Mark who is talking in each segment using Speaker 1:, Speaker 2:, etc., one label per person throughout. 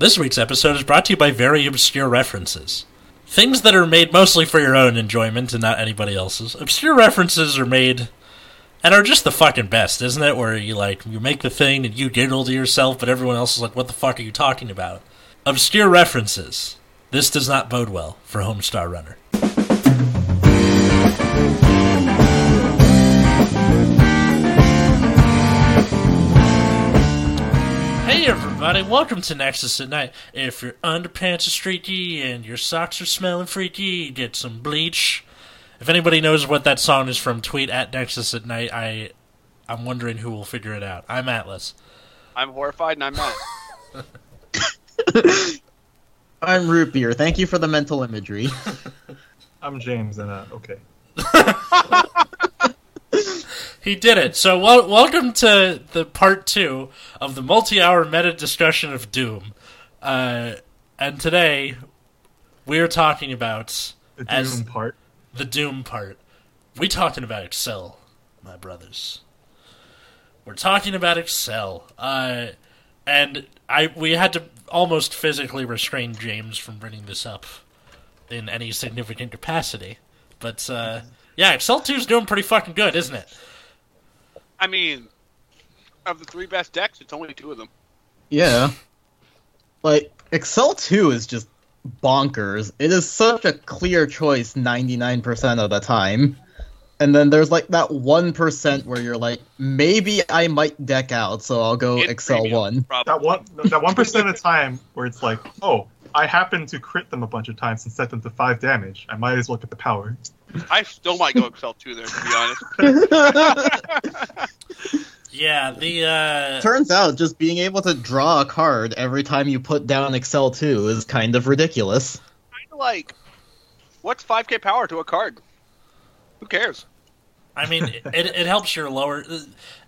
Speaker 1: This week's episode is brought to you by very obscure references. Things that are made mostly for your own enjoyment and not anybody else's. Obscure references are made and are just the fucking best, isn't it? Where you like you make the thing and you giggle to yourself, but everyone else is like, "What the fuck are you talking about?" Obscure references. This does not bode well for Homestar Runner. Everybody, welcome to Nexus at Night. If your underpants are streaky and your socks are smelling freaky, get some bleach. If anybody knows what that song is from, tweet at Nexus at Night. I, I'm wondering who will figure it out. I'm Atlas.
Speaker 2: I'm horrified and I'm Matt.
Speaker 3: I'm root beer. Thank you for the mental imagery.
Speaker 4: I'm James, and uh, okay.
Speaker 1: He did it. So, wel- welcome to the part two of the multi-hour meta discussion of Doom. Uh, and today we are talking about
Speaker 4: The Doom
Speaker 1: As-
Speaker 4: part.
Speaker 1: the Doom part. We talking about Accel, my brothers. We're talking about Accel. Uh, and I we had to almost physically restrain James from bringing this up in any significant capacity. But uh, yeah, Accel 2 is doing pretty fucking good, isn't it?
Speaker 2: I mean, of the three best decks, it's only two of them.
Speaker 3: yeah. Like, Accel 2 is just bonkers. It is such a clear choice 99% of the time. And then there's like that 1% where you're like, maybe I might deck out, so I'll go
Speaker 2: In
Speaker 3: Accel
Speaker 2: premium,
Speaker 3: 1.
Speaker 2: probably.
Speaker 4: That one, that one percent of the time where it's like, oh, I happen to crit them a bunch of times and set them to five damage. I might as well get the power.
Speaker 2: I still might go Accel 2 there, to be honest.
Speaker 1: Yeah, the uh,
Speaker 3: Turns out just being able to draw a card every time you put down Accel 2 is kind of ridiculous.
Speaker 2: kind of like, what's 5k power to a card? Who cares?
Speaker 1: I mean, it, it helps your lower.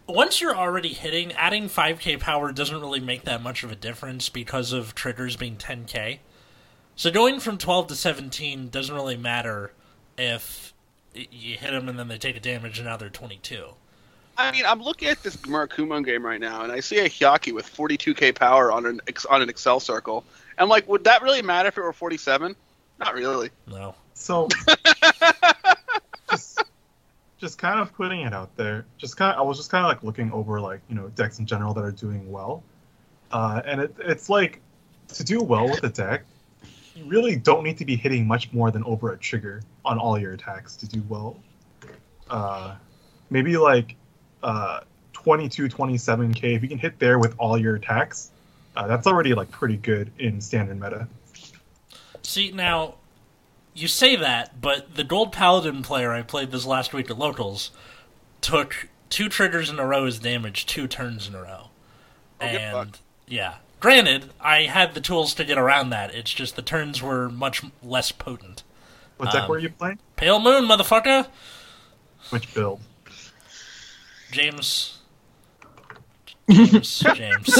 Speaker 1: Once you're already hitting, adding 5k power doesn't really make that much of a difference because of triggers being 10k. So going from 12 to 17 doesn't really matter if you hit them and then they take a damage and now they're 22.
Speaker 2: I mean, I'm looking at this Murakumo game right now, and I see a Hyaki with 42k power on an ex- on an Accel circle. I'm like, would that really matter if it were 47? Not really.
Speaker 1: No.
Speaker 4: So, just, just kind of putting it out there. Just kind of, I was just kind of like looking over like you know decks in general that are doing well, uh, and it, it's like to do well with the deck, you really don't need to be hitting much more than over a trigger on all your attacks to do well. Uh, maybe like uh, 22, 27k. If you can hit there with all your attacks, uh, that's already like pretty good in standard meta.
Speaker 1: See, now, you say that, but the Gold Paladin player I played this last week at Locals took two triggers in a row as damage two turns in a row.
Speaker 2: Oh,
Speaker 1: and, yeah. Granted, I had the tools to get around that. It's just the turns were much less potent.
Speaker 4: What deck
Speaker 1: Um,
Speaker 4: were you playing?
Speaker 1: Pale Moon, motherfucker!
Speaker 4: Which build?
Speaker 1: James. James, James.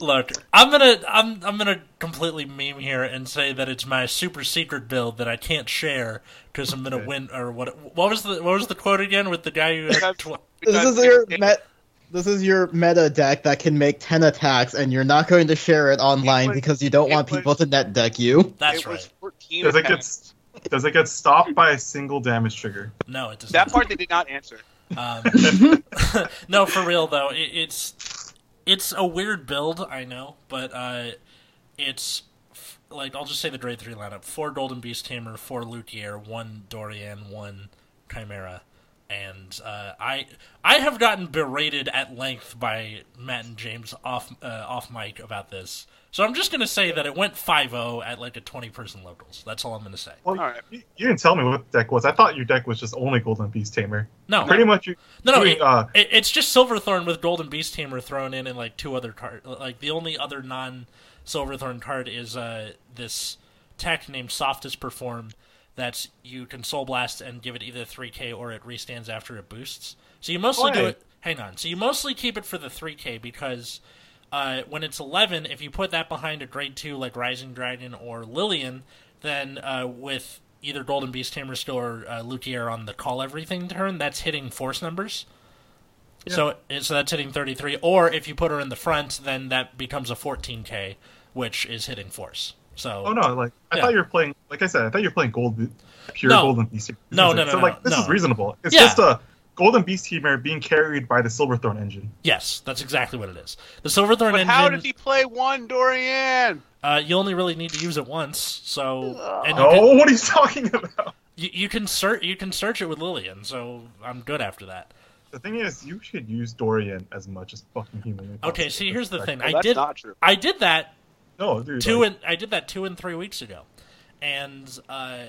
Speaker 1: Look, I'm gonna I'm I'm gonna completely meme here and say that it's my super secret build that I can't share because I'm gonna
Speaker 4: Okay.
Speaker 1: win or what? What was the what was the quote again with the guy who had tw-
Speaker 3: This is your
Speaker 2: it-
Speaker 3: met. This is your meta deck that can make ten attacks, and you're not going to share it online
Speaker 2: was-
Speaker 3: because you don't want
Speaker 2: was-
Speaker 3: people to net deck you.
Speaker 1: That's
Speaker 2: it
Speaker 1: right.
Speaker 2: was 14
Speaker 4: Does it get does it get stopped by a single damage trigger?
Speaker 1: No, it does not.
Speaker 2: That part they did not answer.
Speaker 1: Um, no, for real though, it, it's it's a weird build, I know, but uh, it's f- like I'll just say the grade three lineup: four Golden Beast Tamer, four Luquier, one Dorian, one Chimera, and uh, I I have gotten berated at length by Matt and James off uh, off mic about this. So I'm just gonna say that it went 5-0 at like a 20 person locals. That's all I'm gonna say.
Speaker 4: Well,
Speaker 2: All right.
Speaker 4: you, you didn't tell me what deck was. I thought your deck was just only Golden Beast Tamer.
Speaker 1: No,
Speaker 4: Pretty much, you,
Speaker 1: No, no,
Speaker 4: doing,
Speaker 1: it,
Speaker 4: uh,
Speaker 1: it- it's just Silverthorn with Golden Beast Tamer thrown in and like two other cards. Like the only other non Silverthorn card is uh, this tech named Softest Perform. That's you can Soul Blast and give it either 3k or it restands after it boosts. So you mostly do it. Hang on. So you mostly keep it for the 3k because uh, when it's 11, if you put that behind a grade 2 like Rising Dragon or Lillian, then uh, with either Golden Beast Tamer still or uh, Luquier on the call everything turn, that's hitting force numbers.
Speaker 4: Yeah.
Speaker 1: So so that's hitting 33. Or if you put her in the front, then that becomes a 14k, which is hitting force. So
Speaker 4: Oh no, like I
Speaker 1: Yeah.
Speaker 4: thought you were playing. Like I said, I thought you were playing gold, pure
Speaker 1: No.
Speaker 4: golden beast. Tamer.
Speaker 1: No, no, no,
Speaker 4: So
Speaker 1: no,
Speaker 4: like this
Speaker 1: no.
Speaker 4: is reasonable. It's
Speaker 1: Yeah.
Speaker 4: just a golden beast tamer being carried by the Silverthorn engine.
Speaker 1: yes, that's exactly what it is. The Silverthorn
Speaker 2: But
Speaker 1: engine.
Speaker 2: how did he play one Dorian?
Speaker 1: uh, you only really need to use it once. So and you
Speaker 4: No,
Speaker 1: can,
Speaker 4: what are you talking about?
Speaker 1: you, you can search you can search it with Lillian. So I'm good after that.
Speaker 4: The thing is, you should use Dorian as much as fucking human.
Speaker 1: Okay, see here's the thing.
Speaker 2: Well,
Speaker 1: I did
Speaker 2: not true.
Speaker 1: I did that
Speaker 4: No, dude.
Speaker 1: two
Speaker 4: like,
Speaker 1: and I did that two and three weeks ago, and uh,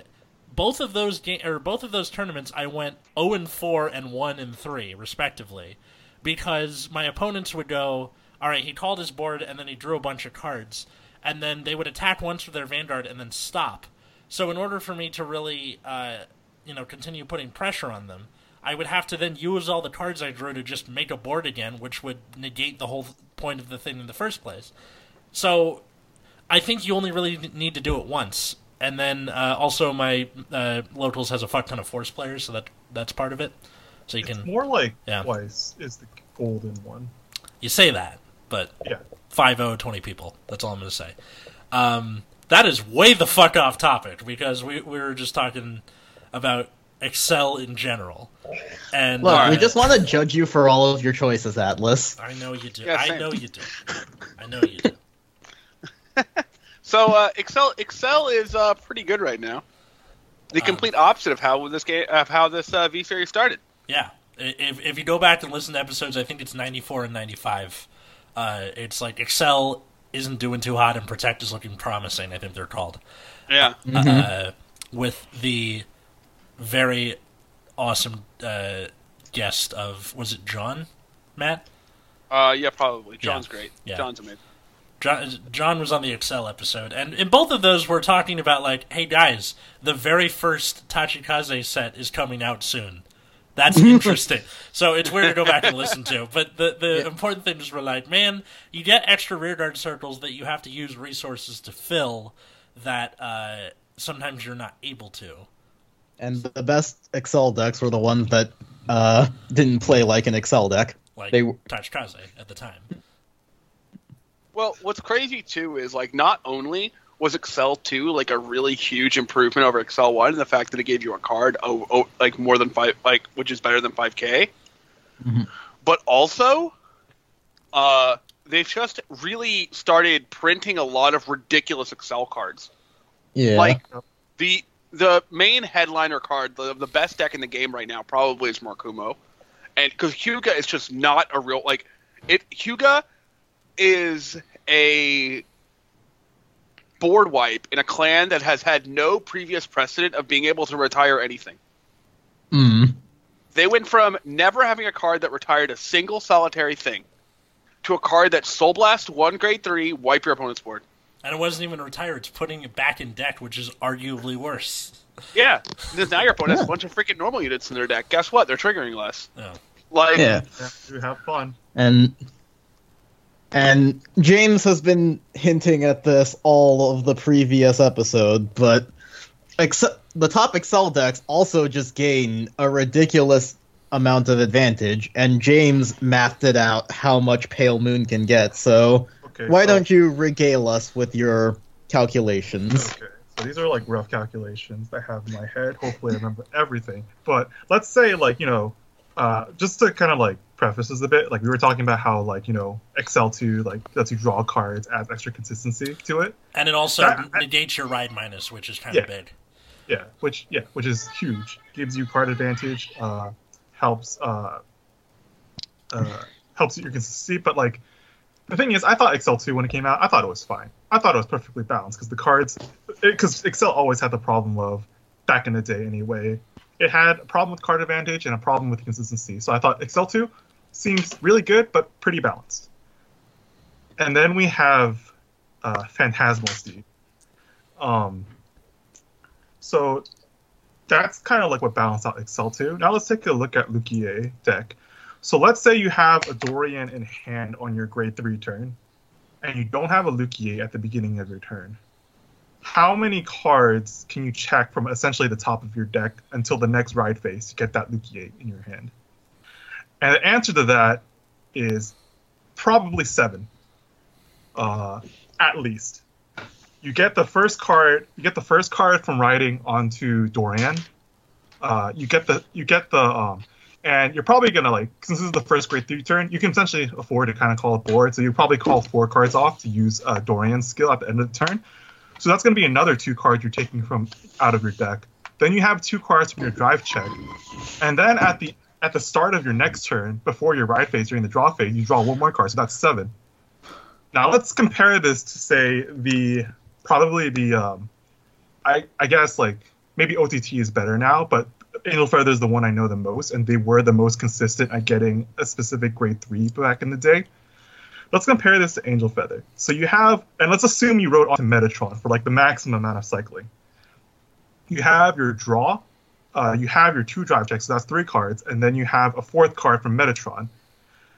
Speaker 1: both of those game or both of those tournaments I went zero and four and one and three respectively, because my opponents would go, all right, he called his board and then he drew a bunch of cards, and then they would attack once with their vanguard and then stop. So in order for me to really, uh, you know, continue putting pressure on them. I would have to then use all the cards I drew to just make a board again, which would negate the whole point of the thing in the first place. So I think you only really need to do it once, and then uh, also my uh, locals has a fuck ton of force players, so that that's part of it. So you
Speaker 4: it's
Speaker 1: can
Speaker 4: more like
Speaker 1: Yeah.
Speaker 4: twice is the golden one.
Speaker 1: you say that, but
Speaker 4: Yeah.
Speaker 1: 5 20 people. That's all I'm going to say. Um, that is way the fuck off topic because we we were just talking about Accel in general, and
Speaker 3: Look,
Speaker 1: uh,
Speaker 3: we just want to judge you for all of your choices, Atlas.
Speaker 1: I know you do.
Speaker 2: Yeah,
Speaker 1: I know you do. I know you do.
Speaker 2: So uh, Accel Accel is uh, pretty good right now. The
Speaker 1: Um,
Speaker 2: complete opposite of how this game of how this uh, V series started.
Speaker 1: Yeah, if if you go back and listen to episodes, I think it's ninety four and ninety five. Uh, it's like Accel isn't doing too hot and Protect is looking promising. I think they're called.
Speaker 2: Yeah.
Speaker 1: Uh, with the very awesome uh, guest of was it John, Matt?
Speaker 2: Uh, yeah, probably. John's great.
Speaker 1: Yeah.
Speaker 2: John's amazing.
Speaker 1: John, John was on the Accel episode, and in both of those, we're talking about like, hey guys, the very first Tachikaze set is coming out soon. That's interesting. so it's weird to go back and listen to. But the the important thing is we're like, man, you get extra rear guard circles that you have to use resources to fill that uh, sometimes you're not able to.
Speaker 3: And the best Accel decks were the ones that uh, didn't play like an Accel deck.
Speaker 1: Like
Speaker 3: They-
Speaker 1: Tachikaze at the time.
Speaker 2: Well, what's crazy too is like not only was Accel two like a really huge improvement over Accel one, and the fact that it gave you a card oh, oh like more than five like which is better than five K,
Speaker 3: Mhm.
Speaker 2: but also, uh, they've just really started printing a lot of ridiculous Accel cards.
Speaker 3: Yeah.
Speaker 2: Like the the main headliner card, the the best deck in the game right now probably is Murakumo, and because Hyuga is just not a real like it. Hyuga is a board wipe in a clan that has had no previous precedent of being able to retire anything.
Speaker 3: Mm.
Speaker 2: They went from never having a card that retired a single solitary thing to a card that Soul Blast one grade three wipe your opponent's board.
Speaker 1: And it wasn't even retired; it's putting it back in deck, which is arguably worse.
Speaker 2: Yeah, because now your opponent has a bunch of freaking normal units in their deck. Guess what? They're triggering less.
Speaker 1: Oh.
Speaker 2: Like,
Speaker 3: Yeah.
Speaker 4: Yeah, you have fun.
Speaker 3: And and James has been hinting at this all of the previous episode, but except the top Accel decks also just gain a ridiculous amount of advantage, and James mathed it out how much Pale Moon can get. So
Speaker 4: Okay.
Speaker 3: why
Speaker 4: so-
Speaker 3: don't you regale us with your calculations?
Speaker 4: Okay, so these are like rough calculations I have in my head. Hopefully, I remember everything. But let's say, like, you know, uh, just to kind of like preface this a bit, like we were talking about how, like, you know, Accel 2, like, lets you draw cards, adds extra consistency to it.
Speaker 1: And it also
Speaker 4: That-
Speaker 1: negates your ride minus, which is kind
Speaker 4: Yeah.
Speaker 1: of big.
Speaker 4: Yeah, which yeah, which is huge. Gives you card advantage. Uh, helps uh, uh, helps your consistency. But like, the thing is, I thought Accel two when it came out, I thought it was fine. I thought it was perfectly balanced because the cards, because Accel always had the problem of back in the day anyway. It had a problem with card advantage and a problem with consistency. So I thought Accel two seems really good but pretty balanced. And then we have uh, Phantasmal Steed. Um, so that's kind of like what balanced out Accel 2. Now let's take a look at Luquier deck. So let's say you have a Dorian in hand on your grade 3 turn, and you don't have a Luquier at the beginning of your turn. How many cards can you check from essentially the top of your deck until the next ride phase to get that Luquier in your hand? And the answer to that is probably seven, uh, at least. You get the first card. You get the first card from riding onto Dorian. Uh, you get the you get the um, and you're probably gonna like since this is the first grade three turn, you can essentially afford to kind of call it board. So you probably call four cards off to use uh, Dorian's skill at the end of the turn. So that's gonna be another two cards you're taking from out of your deck. Then you have two cards from your drive check, and then at the at the start of your next turn, before your ride phase during the draw phase, you draw one more card. So that's seven. Now let's compare this to say the probably the um, I I guess like maybe OTT is better now, but Angel Feather is the one I know the most, and they were the most consistent at getting a specific grade three back in the day. Let's compare this to Angel Feather. So you have, and let's assume you wrote onto Metatron for like the maximum amount of cycling. You have your draw, uh, you have your two drive checks, so that's three cards, and then you have a fourth card from Metatron.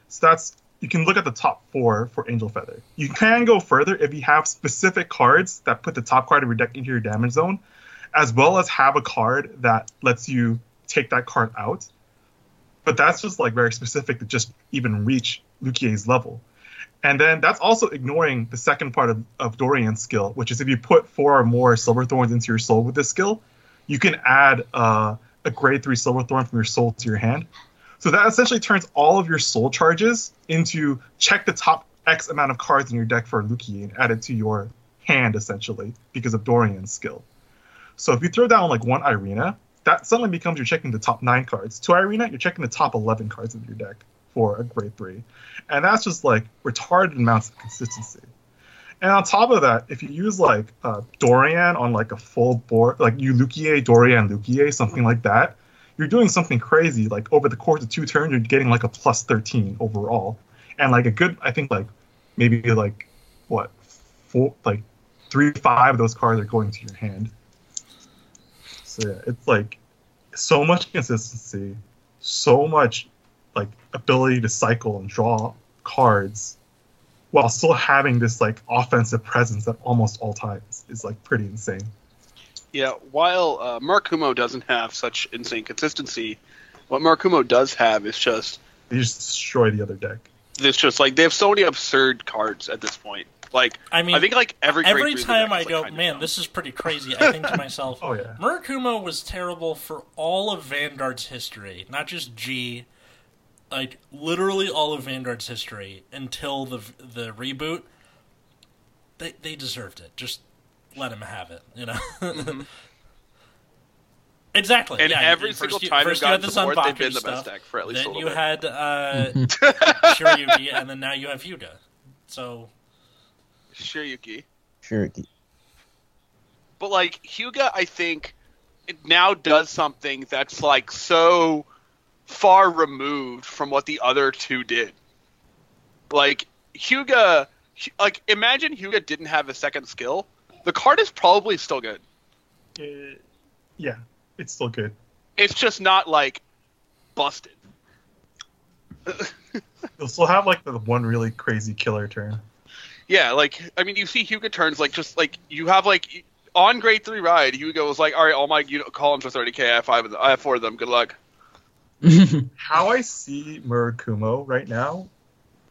Speaker 4: So that's you can look at the top four for Angel Feather. You can go further if you have specific cards that put the top card of your deck into your damage zone, as well as have a card that lets you take that card out. But that's just like very specific to just even reach Lukie's level. And then that's also ignoring the second part of, of Dorian's skill, which is if you put four or more Silver Thorns into your soul with this skill, you can add uh, a grade three Silver Thorn from your soul to your hand. So that essentially turns all of your soul charges into check the top X amount of cards in your deck for Lukie and add it to your hand essentially because of Dorian's skill. So if you throw down like one Irina, that suddenly becomes you're checking the top nine cards. Two Irina, you're checking the top eleven cards of your deck for a grade three, and that's just like retarded amounts of consistency. And on top of that, if you use like uh, Dorian on like a full board, like you Lukie, Dorian, Lukie, something like that, you're doing something crazy. Like over the course of two turns, you're getting like a plus 13 overall. And like a good, I think like maybe like what, four, like three, five of those cards are going to your hand. So yeah, it's like so much consistency, so much like ability to cycle and draw cards while still having this like offensive presence at almost all times is like pretty insane.
Speaker 2: Yeah, while uh, Murakumo doesn't have such insane consistency, what Murakumo does have is just
Speaker 4: They just destroy the other deck.
Speaker 2: it's just like they have so many absurd cards at this point. Like
Speaker 1: I mean,
Speaker 2: I think like every
Speaker 1: every
Speaker 2: three
Speaker 1: time I
Speaker 2: is, like,
Speaker 1: go,
Speaker 2: kinda
Speaker 1: man, this is pretty crazy. I think to myself,
Speaker 4: Oh yeah.
Speaker 1: Murakumo was terrible for all of Vanguard's history, not just G, like literally all of Vanguard's history until the the reboot. They they deserved it. Just let him have it, you know. exactly.
Speaker 2: And
Speaker 1: yeah,
Speaker 2: every single
Speaker 1: you-
Speaker 2: time
Speaker 1: first
Speaker 2: they've
Speaker 1: you had
Speaker 2: gotten
Speaker 1: this
Speaker 2: support, they've
Speaker 1: Unbaku
Speaker 2: been the best deck for at least
Speaker 1: then
Speaker 2: a little
Speaker 1: you
Speaker 2: bit.
Speaker 1: had uh, Shiryuki, and then now you have Hyuga. So
Speaker 2: Shiryuki.
Speaker 3: Sure.
Speaker 2: But like Hyuga, I think it now does something that's like so far removed from what the other two did. Like Hyuga, like imagine Hyuga didn't have a second skill. The card is probably still good.
Speaker 4: Uh, yeah, it's still good.
Speaker 2: It's just not like busted.
Speaker 4: You'll still have like the one really crazy killer turn.
Speaker 2: Yeah, like I mean, you see Hyuga turns like just like you have like on grade three ride, Hyuga was like, all right, all my unit columns are 30k. I have five of them. I have four of them. Good luck.
Speaker 4: How I see Murakumo right now,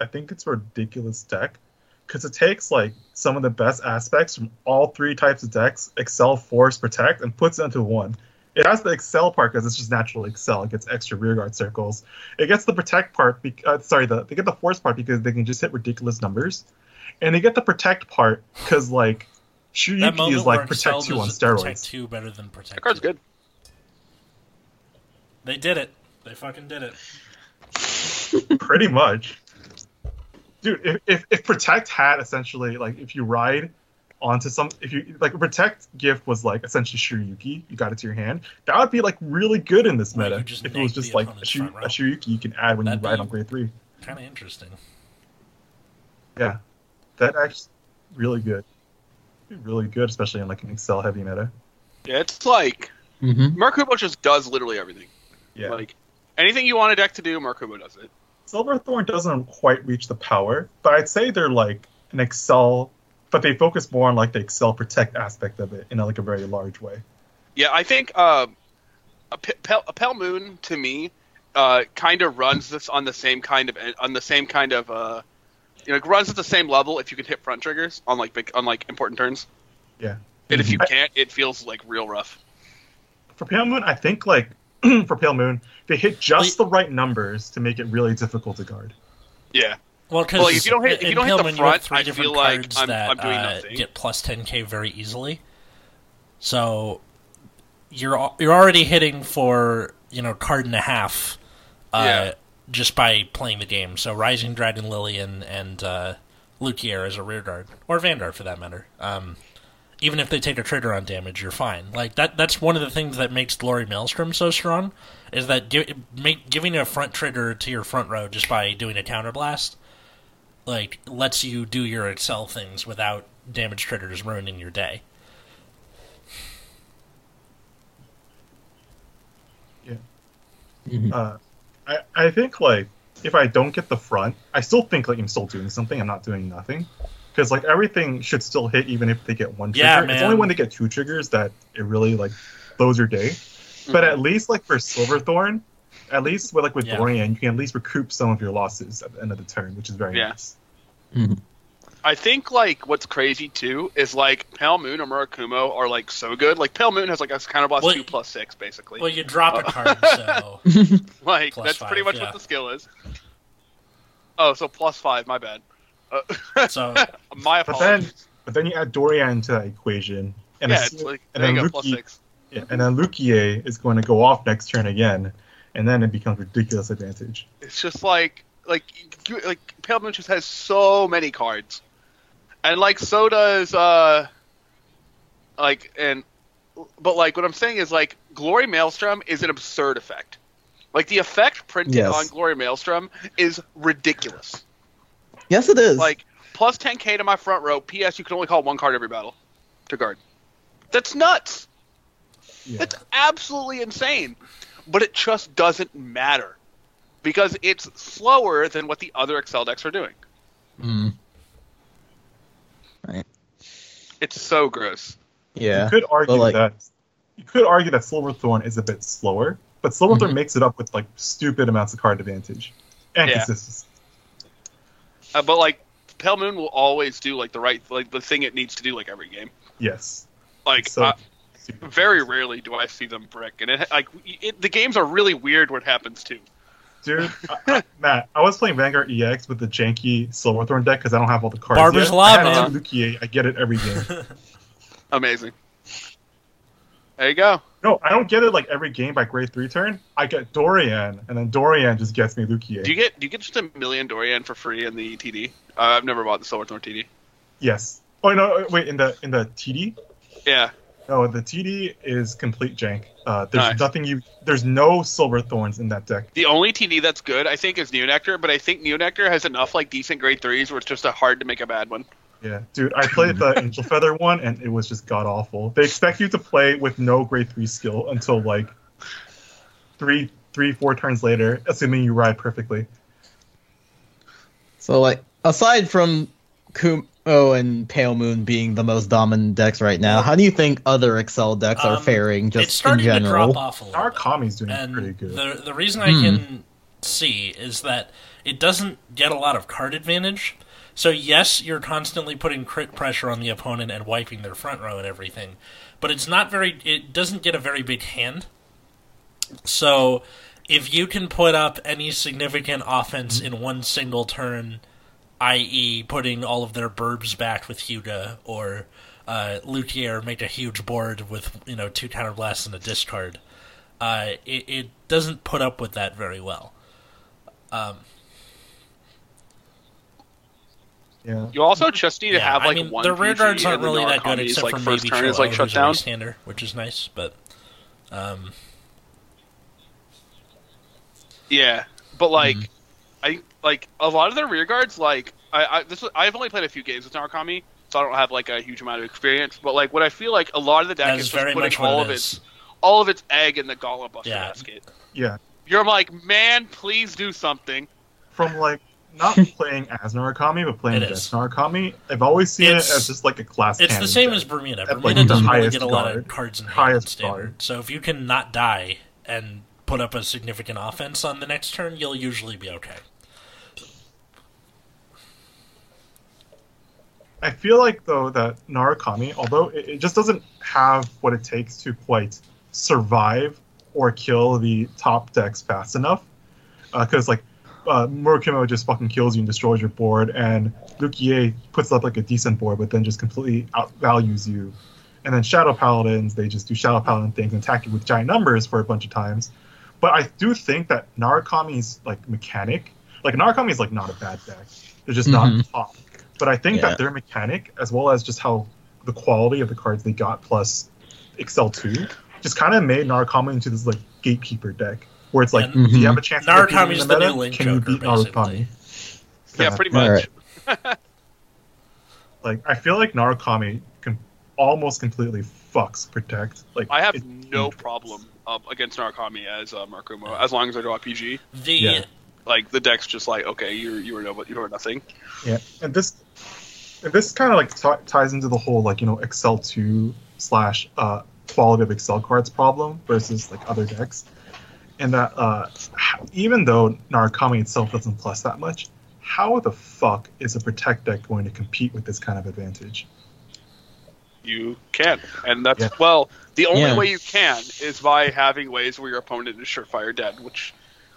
Speaker 4: I think it's a ridiculous deck because it takes like some of the best aspects from all three types of decks: Accel, Force, Protect, and puts it into one. It has the Accel part because it's just natural Accel. It gets extra rearguard circles. It gets the Protect part. Be- uh, sorry, the, they get the Force part because they can just hit ridiculous numbers, and they get the Protect part because like
Speaker 1: that
Speaker 4: Shiryuki
Speaker 1: moment
Speaker 4: is like
Speaker 1: where Accel
Speaker 4: Protect two on steroids.
Speaker 1: Protect two better than Protect.
Speaker 2: That card's
Speaker 1: two.
Speaker 2: good.
Speaker 1: They did it. They fucking did it.
Speaker 4: Pretty much. Dude, if, if, if Protect had essentially like if you ride onto some if you like Protect gift was like essentially Shiryuki, you got it to your hand, that would be like really good in this meta.
Speaker 1: you
Speaker 4: if it was just like a,
Speaker 1: opponent's
Speaker 4: Shir- a Shiryuki you can add when
Speaker 1: That'd
Speaker 4: you ride on grade three.
Speaker 1: Kind of interesting.
Speaker 4: Yeah. That actually really good. Really good, especially in like an Accel heavy meta.
Speaker 2: Yeah, it's like
Speaker 3: hmm
Speaker 2: Murakumo just does literally everything.
Speaker 4: Yeah.
Speaker 2: Like anything you want a deck to do, Murakumo does it.
Speaker 4: Silverthorn doesn't quite reach the power, but I'd say they're like an Accel, but they focus more on like the Accel Protect aspect of it in like a very large way.
Speaker 2: Yeah, I think um, a, Pel- a Pale Moon to me uh, kind of runs this on the same kind of on the same kind of uh, you know it runs at the same level if you can hit front triggers on like big on like important turns.
Speaker 4: Yeah.
Speaker 2: And if you can't, it feels like real rough.
Speaker 4: For Pale Moon, I think like for Pale Moon, they hit just the right numbers to make it really difficult to guard.
Speaker 2: Yeah.
Speaker 1: Well, because
Speaker 2: Well, if you don't hit- if you don't hit the
Speaker 1: Paleman, you have
Speaker 2: front,
Speaker 1: three
Speaker 2: I
Speaker 1: different
Speaker 2: feel like
Speaker 1: cards
Speaker 2: I'm-
Speaker 1: that
Speaker 2: I'm doing
Speaker 1: uh,
Speaker 2: nothing.
Speaker 1: get plus 10k very easily. So you're al- you're already hitting for you know card and a half, uh,
Speaker 2: Yeah.
Speaker 1: just by playing the game. So Rising Dragon Lillian and uh, Luquier as a rear guard or Vanguard for that matter. Um, even if they take a trigger on damage, you're fine. Like that. That's one of the things that makes Glory Maelstrom so strong, is that gi- make, giving a front trigger to your front row just by doing a counterblast, like lets you do your Accel things without damage triggers ruining your day.
Speaker 4: Uh, I I think like if I don't get the front, I still think like I'm still doing something. I'm not doing nothing. Because like everything should still hit even if they get one trigger.
Speaker 1: Yeah, man.
Speaker 4: It's only when they get two triggers that it really like blows your day. But at mm-hmm. least like for Silverthorn, at least with like with
Speaker 1: Yeah.
Speaker 4: Dorian, you can at least recoup some of your losses at the end of the turn, which is very
Speaker 2: Yeah.
Speaker 4: nice. Mm-hmm.
Speaker 2: I think like what's crazy too is like Pale Moon or Murakumo are like so good. Like Pale Moon has like a counterblast
Speaker 1: Well,
Speaker 2: two plus six basically.
Speaker 1: Well, you drop a card, uh, so
Speaker 2: like
Speaker 1: plus
Speaker 2: that's pretty much
Speaker 1: yeah.
Speaker 2: what the skill is. Oh, so plus five. My bad. Uh,
Speaker 1: so
Speaker 2: my
Speaker 4: But then but then you add Dorian to that equation. And
Speaker 2: yeah,
Speaker 4: as-
Speaker 2: it's like
Speaker 4: and
Speaker 2: there you
Speaker 4: then
Speaker 2: go,
Speaker 4: Luki-
Speaker 2: six.
Speaker 4: Yeah, and then Luquier is going to go off next turn again, and then it becomes ridiculous advantage.
Speaker 2: It's just like like you- like Pale Moon just has so many cards, and like so does uh like and but like what I'm saying is like Glory Maelstrom is an absurd effect. Like the effect printed
Speaker 3: Yes.
Speaker 2: on Glory Maelstrom is ridiculous.
Speaker 3: Yes, it is.
Speaker 2: Like plus 10k to my front row. P.S. You can only call one card every battle to guard. That's nuts.
Speaker 4: Yeah.
Speaker 2: That's absolutely insane. But it just doesn't matter because it's slower than what the other Accel decks are doing.
Speaker 3: Mm. Right.
Speaker 2: It's so gross.
Speaker 3: Yeah.
Speaker 4: You could argue
Speaker 3: like-
Speaker 4: that you could argue that Silverthorn is a bit slower, but Silverthorn
Speaker 3: Mhm.
Speaker 4: makes it up with like stupid amounts of card advantage and
Speaker 2: Yeah.
Speaker 4: consistency.
Speaker 2: Uh, but like Pale Moon will always do like the right like the thing it needs to do like every game.
Speaker 4: Yes.
Speaker 2: Like
Speaker 4: So-
Speaker 2: uh, very rarely do I see them brick, and it like it, the games are really weird what happens too.
Speaker 4: Dude, I, I- Matt, I was playing Vanguard EX with the janky Silverthorn deck because I don't have all the cards.
Speaker 1: Barber's
Speaker 4: yet.
Speaker 1: Law,
Speaker 4: I had
Speaker 1: man.
Speaker 4: Luquier, I get it every game.
Speaker 2: Amazing. There you go.
Speaker 4: no, I don't get it like every game by grade three turn. I get Dorian, and then Dorian just gets me Luquier.
Speaker 2: Do you get do you get just a million Dorian for free in the TD? Uh, I've never bought the Silverthorn TD.
Speaker 4: yes. Oh no, wait in the in the TD.
Speaker 2: Yeah,
Speaker 4: No, the TD is complete jank. Uh, there's
Speaker 2: Nice.
Speaker 4: nothing you. There's no silver thorns in that deck.
Speaker 2: the only TD that's good I think is Neonectar, but I think Neonectar has enough like decent grade threes where it's just a hard to make a bad one.
Speaker 4: Yeah, dude, I played the Angel Feather one and it was just god awful. They expect you to play with no grade three skill until like three, three, four turns later, assuming you ride perfectly.
Speaker 3: So like aside from Kumo and Pale Moon being the most dominant decks right now, how do you think other Accel decks are
Speaker 1: Um,
Speaker 3: faring
Speaker 1: it's
Speaker 3: just in
Speaker 1: starting to
Speaker 3: general?
Speaker 1: drop off a little. bit.
Speaker 4: Arakami's doing
Speaker 1: and
Speaker 4: pretty good.
Speaker 1: the the reason I
Speaker 3: Hmm.
Speaker 1: can see is that it doesn't get a lot of card advantage. So yes, you're constantly putting crit pressure on the opponent and wiping their front row and everything, but it's not very. It doesn't get a very big hand. So if you can put up any significant offense in one single turn, i.e., putting all of their burbs back with Hyuga or uh, Luquier make a huge board with you know two counterblasts and a discard uh, it, it doesn't put up with that very well. Um,
Speaker 4: yeah,
Speaker 2: You also just need to
Speaker 1: yeah,
Speaker 2: have like
Speaker 1: I mean,
Speaker 2: one.
Speaker 1: the rear guards aren't really that good, except
Speaker 2: like
Speaker 1: for
Speaker 2: first
Speaker 1: maybe
Speaker 2: turn is like
Speaker 1: Cholo,
Speaker 2: shut down.
Speaker 1: Stander, which is nice. But um,
Speaker 2: Yeah, but like,
Speaker 1: Mm-hmm.
Speaker 2: I like a lot of the rear guards. Like, I, I this was, I've only played a few games with Narukami, so I don't have like a huge amount of experience. But like, what I feel like a lot of the deck
Speaker 1: that
Speaker 2: is
Speaker 1: is
Speaker 2: just
Speaker 1: very
Speaker 2: putting
Speaker 1: much
Speaker 2: all
Speaker 1: what
Speaker 2: of its all of its egg in the Gauntlet Buster
Speaker 1: Yeah.
Speaker 2: basket.
Speaker 4: yeah.
Speaker 2: You're like, man, please do something.
Speaker 4: From like not playing as Narukami, but playing
Speaker 1: It
Speaker 4: against. Narukami, I've always seen
Speaker 1: It's-
Speaker 4: it as just like a class.
Speaker 1: It's the same
Speaker 4: deck.
Speaker 1: as Bermuda.
Speaker 4: At,
Speaker 1: Bermuda
Speaker 4: like,
Speaker 1: doesn't really get a lot of cards in hand in
Speaker 4: Highest
Speaker 1: standard.
Speaker 4: guard.
Speaker 1: So if you can not die and put up a significant offense on the next turn, you'll usually be okay.
Speaker 4: I feel like though that Narukami, although it, it just doesn't have what it takes to quite survive or kill the top decks fast enough, uh, because like uh, Murakumo just fucking kills you and destroys your board, and Lukie puts up like a decent board, but then just completely outvalues you. And then Shadow Paladins, they just do Shadow Paladin things and attack you with giant numbers for a bunch of times. But I do think that Narukami's like mechanic, like Narukami is like not a bad deck. They're just not
Speaker 3: Mhm.
Speaker 4: top. But I think
Speaker 3: Yeah.
Speaker 4: that their mechanic, as well as just how the quality of the cards they got plus Accel two, just kind of made Narukami into this like gatekeeper deck, where it's like,
Speaker 1: And
Speaker 4: do you have a chance? to get beaten
Speaker 1: the new Link
Speaker 4: Can you beat
Speaker 1: basically.
Speaker 4: Narukami?
Speaker 2: Yeah, pretty much.
Speaker 3: Alright.
Speaker 4: Like I feel like Narukami can almost completely fucks protect. Like
Speaker 2: I have
Speaker 4: it-
Speaker 2: no problem um, against Narukami as uh, Murakumo, as long as I draw PG.
Speaker 1: The
Speaker 4: Yeah.
Speaker 2: Like the deck's just like, okay, you you were no, you were nothing.
Speaker 4: Yeah, and this and this kind of like t- ties into the whole like you know Accel two slash uh, quality of Accel cards problem versus like other decks, and that uh, even though Narukami itself doesn't plus that much, how the fuck is a protect deck going to compete with this kind of advantage?
Speaker 2: You can, and that's
Speaker 4: Yeah.
Speaker 2: well. The only
Speaker 3: Yeah.
Speaker 2: way you can is by having ways where your opponent is surefire dead, which,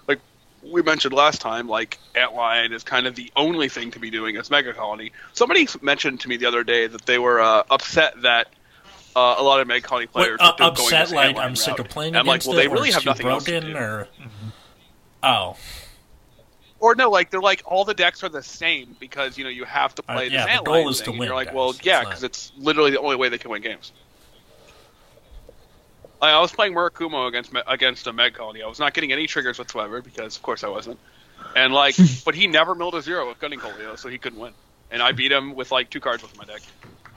Speaker 2: like we mentioned last time, like Antlion is kind of the only thing to be doing as Mega Colony. Somebody mentioned to me the other day that they were uh, upset that uh, a lot of Mega Colony
Speaker 1: what,
Speaker 2: players
Speaker 1: uh,
Speaker 2: are going
Speaker 1: upset,
Speaker 2: this
Speaker 1: like I'm sick
Speaker 2: route.
Speaker 1: of playing
Speaker 2: And I'm like, well, they really have
Speaker 1: too
Speaker 2: nothing else to
Speaker 1: broken,
Speaker 2: do.
Speaker 1: or oh,
Speaker 2: Or no, like they're like all the decks are the same because you know you have to
Speaker 1: Uh,
Speaker 2: play
Speaker 1: yeah, the goal
Speaker 2: Antlion
Speaker 1: is to
Speaker 2: thing,
Speaker 1: win,
Speaker 2: You're like,
Speaker 1: guys.
Speaker 2: well, yeah, because it's literally the only way they can win games. Like, I was playing Murakumo against against a Meg Colony. I was not getting any triggers whatsoever because, of course, I wasn't. And like, but he never milled a zero with Gunning Colio, so he couldn't win. And I beat him with like two cards with my deck.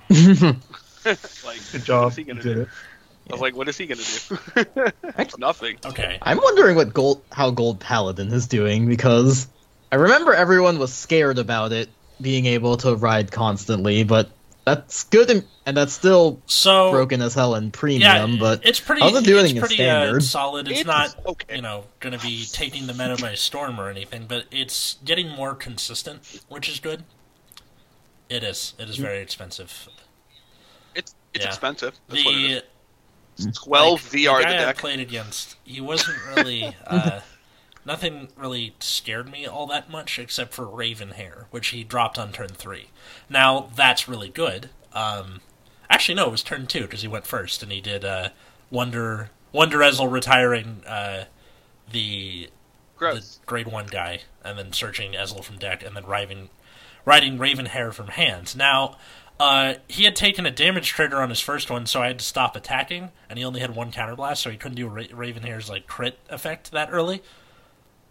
Speaker 2: like,
Speaker 4: Good
Speaker 2: what
Speaker 4: job,
Speaker 2: he gonna
Speaker 4: did
Speaker 2: do?
Speaker 4: it.
Speaker 2: I was like, what is he gonna do? Nothing.
Speaker 1: okay.
Speaker 3: I'm wondering what gold how Gold Paladin is doing because I remember everyone was scared about it being able to ride constantly, but that's good and, and that's still
Speaker 1: So
Speaker 3: broken as hell in
Speaker 1: yeah,
Speaker 3: premium. but
Speaker 1: it's pretty.
Speaker 3: how's it doing
Speaker 1: it's
Speaker 3: in
Speaker 1: pretty
Speaker 3: standard?
Speaker 1: Uh, solid. It's,
Speaker 2: It's
Speaker 1: not
Speaker 2: okay.
Speaker 1: you know going to be taking the meta by storm or anything, but it's getting more consistent, which is good. It is. It is very expensive.
Speaker 2: It's it's
Speaker 1: Yeah.
Speaker 2: expensive. That's what it
Speaker 1: The.
Speaker 2: Twelve
Speaker 1: like,
Speaker 2: VR
Speaker 1: the
Speaker 2: the
Speaker 1: guy I
Speaker 2: deck.
Speaker 1: played against, he wasn't really. uh, nothing really scared me all that much except for Raven Hair, which he dropped on turn three. Now that's really good. Um, actually, no, it was turn two because he went first and he did uh, Wonder Wonder Ezel retiring uh, the the grade one guy and then searching Ezel from deck and then riding riding Raven Hair from hands. Now, uh, he had taken a damage trigger on his first one, so I had to stop attacking, and he only had one counterblast, so he couldn't do Ra- Raven Hair's like crit effect that early.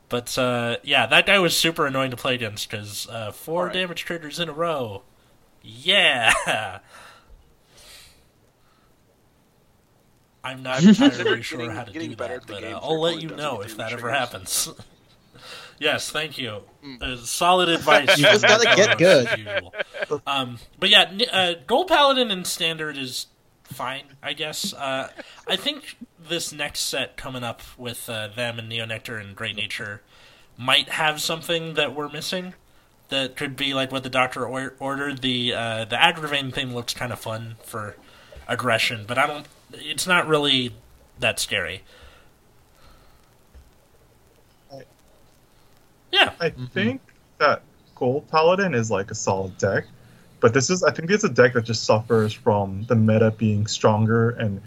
Speaker 1: But uh, yeah, that guy was super annoying to play against because uh, four
Speaker 2: Alright.
Speaker 1: damage triggers in a row. Yeah. I'm not entirely
Speaker 2: Getting-
Speaker 1: sure how to do that, but uh, I'll let you know if that ever happens. yes, thank you. Uh, solid advice.
Speaker 3: You just gotta get good.
Speaker 1: Um, but yeah, uh, Gold Paladin in Standard is fine, I guess. Uh, I think this next set coming up with uh, them and Neonectar and Great Nature might have something that we're missing. That could be like what the doctor or- ordered. The uh, the aggravating thing looks kind of fun for aggression, but I don't. It's not really that scary. Yeah,
Speaker 4: I think that Gold Paladin is like a solid deck, but this is I think it's a deck that just suffers from the meta being stronger and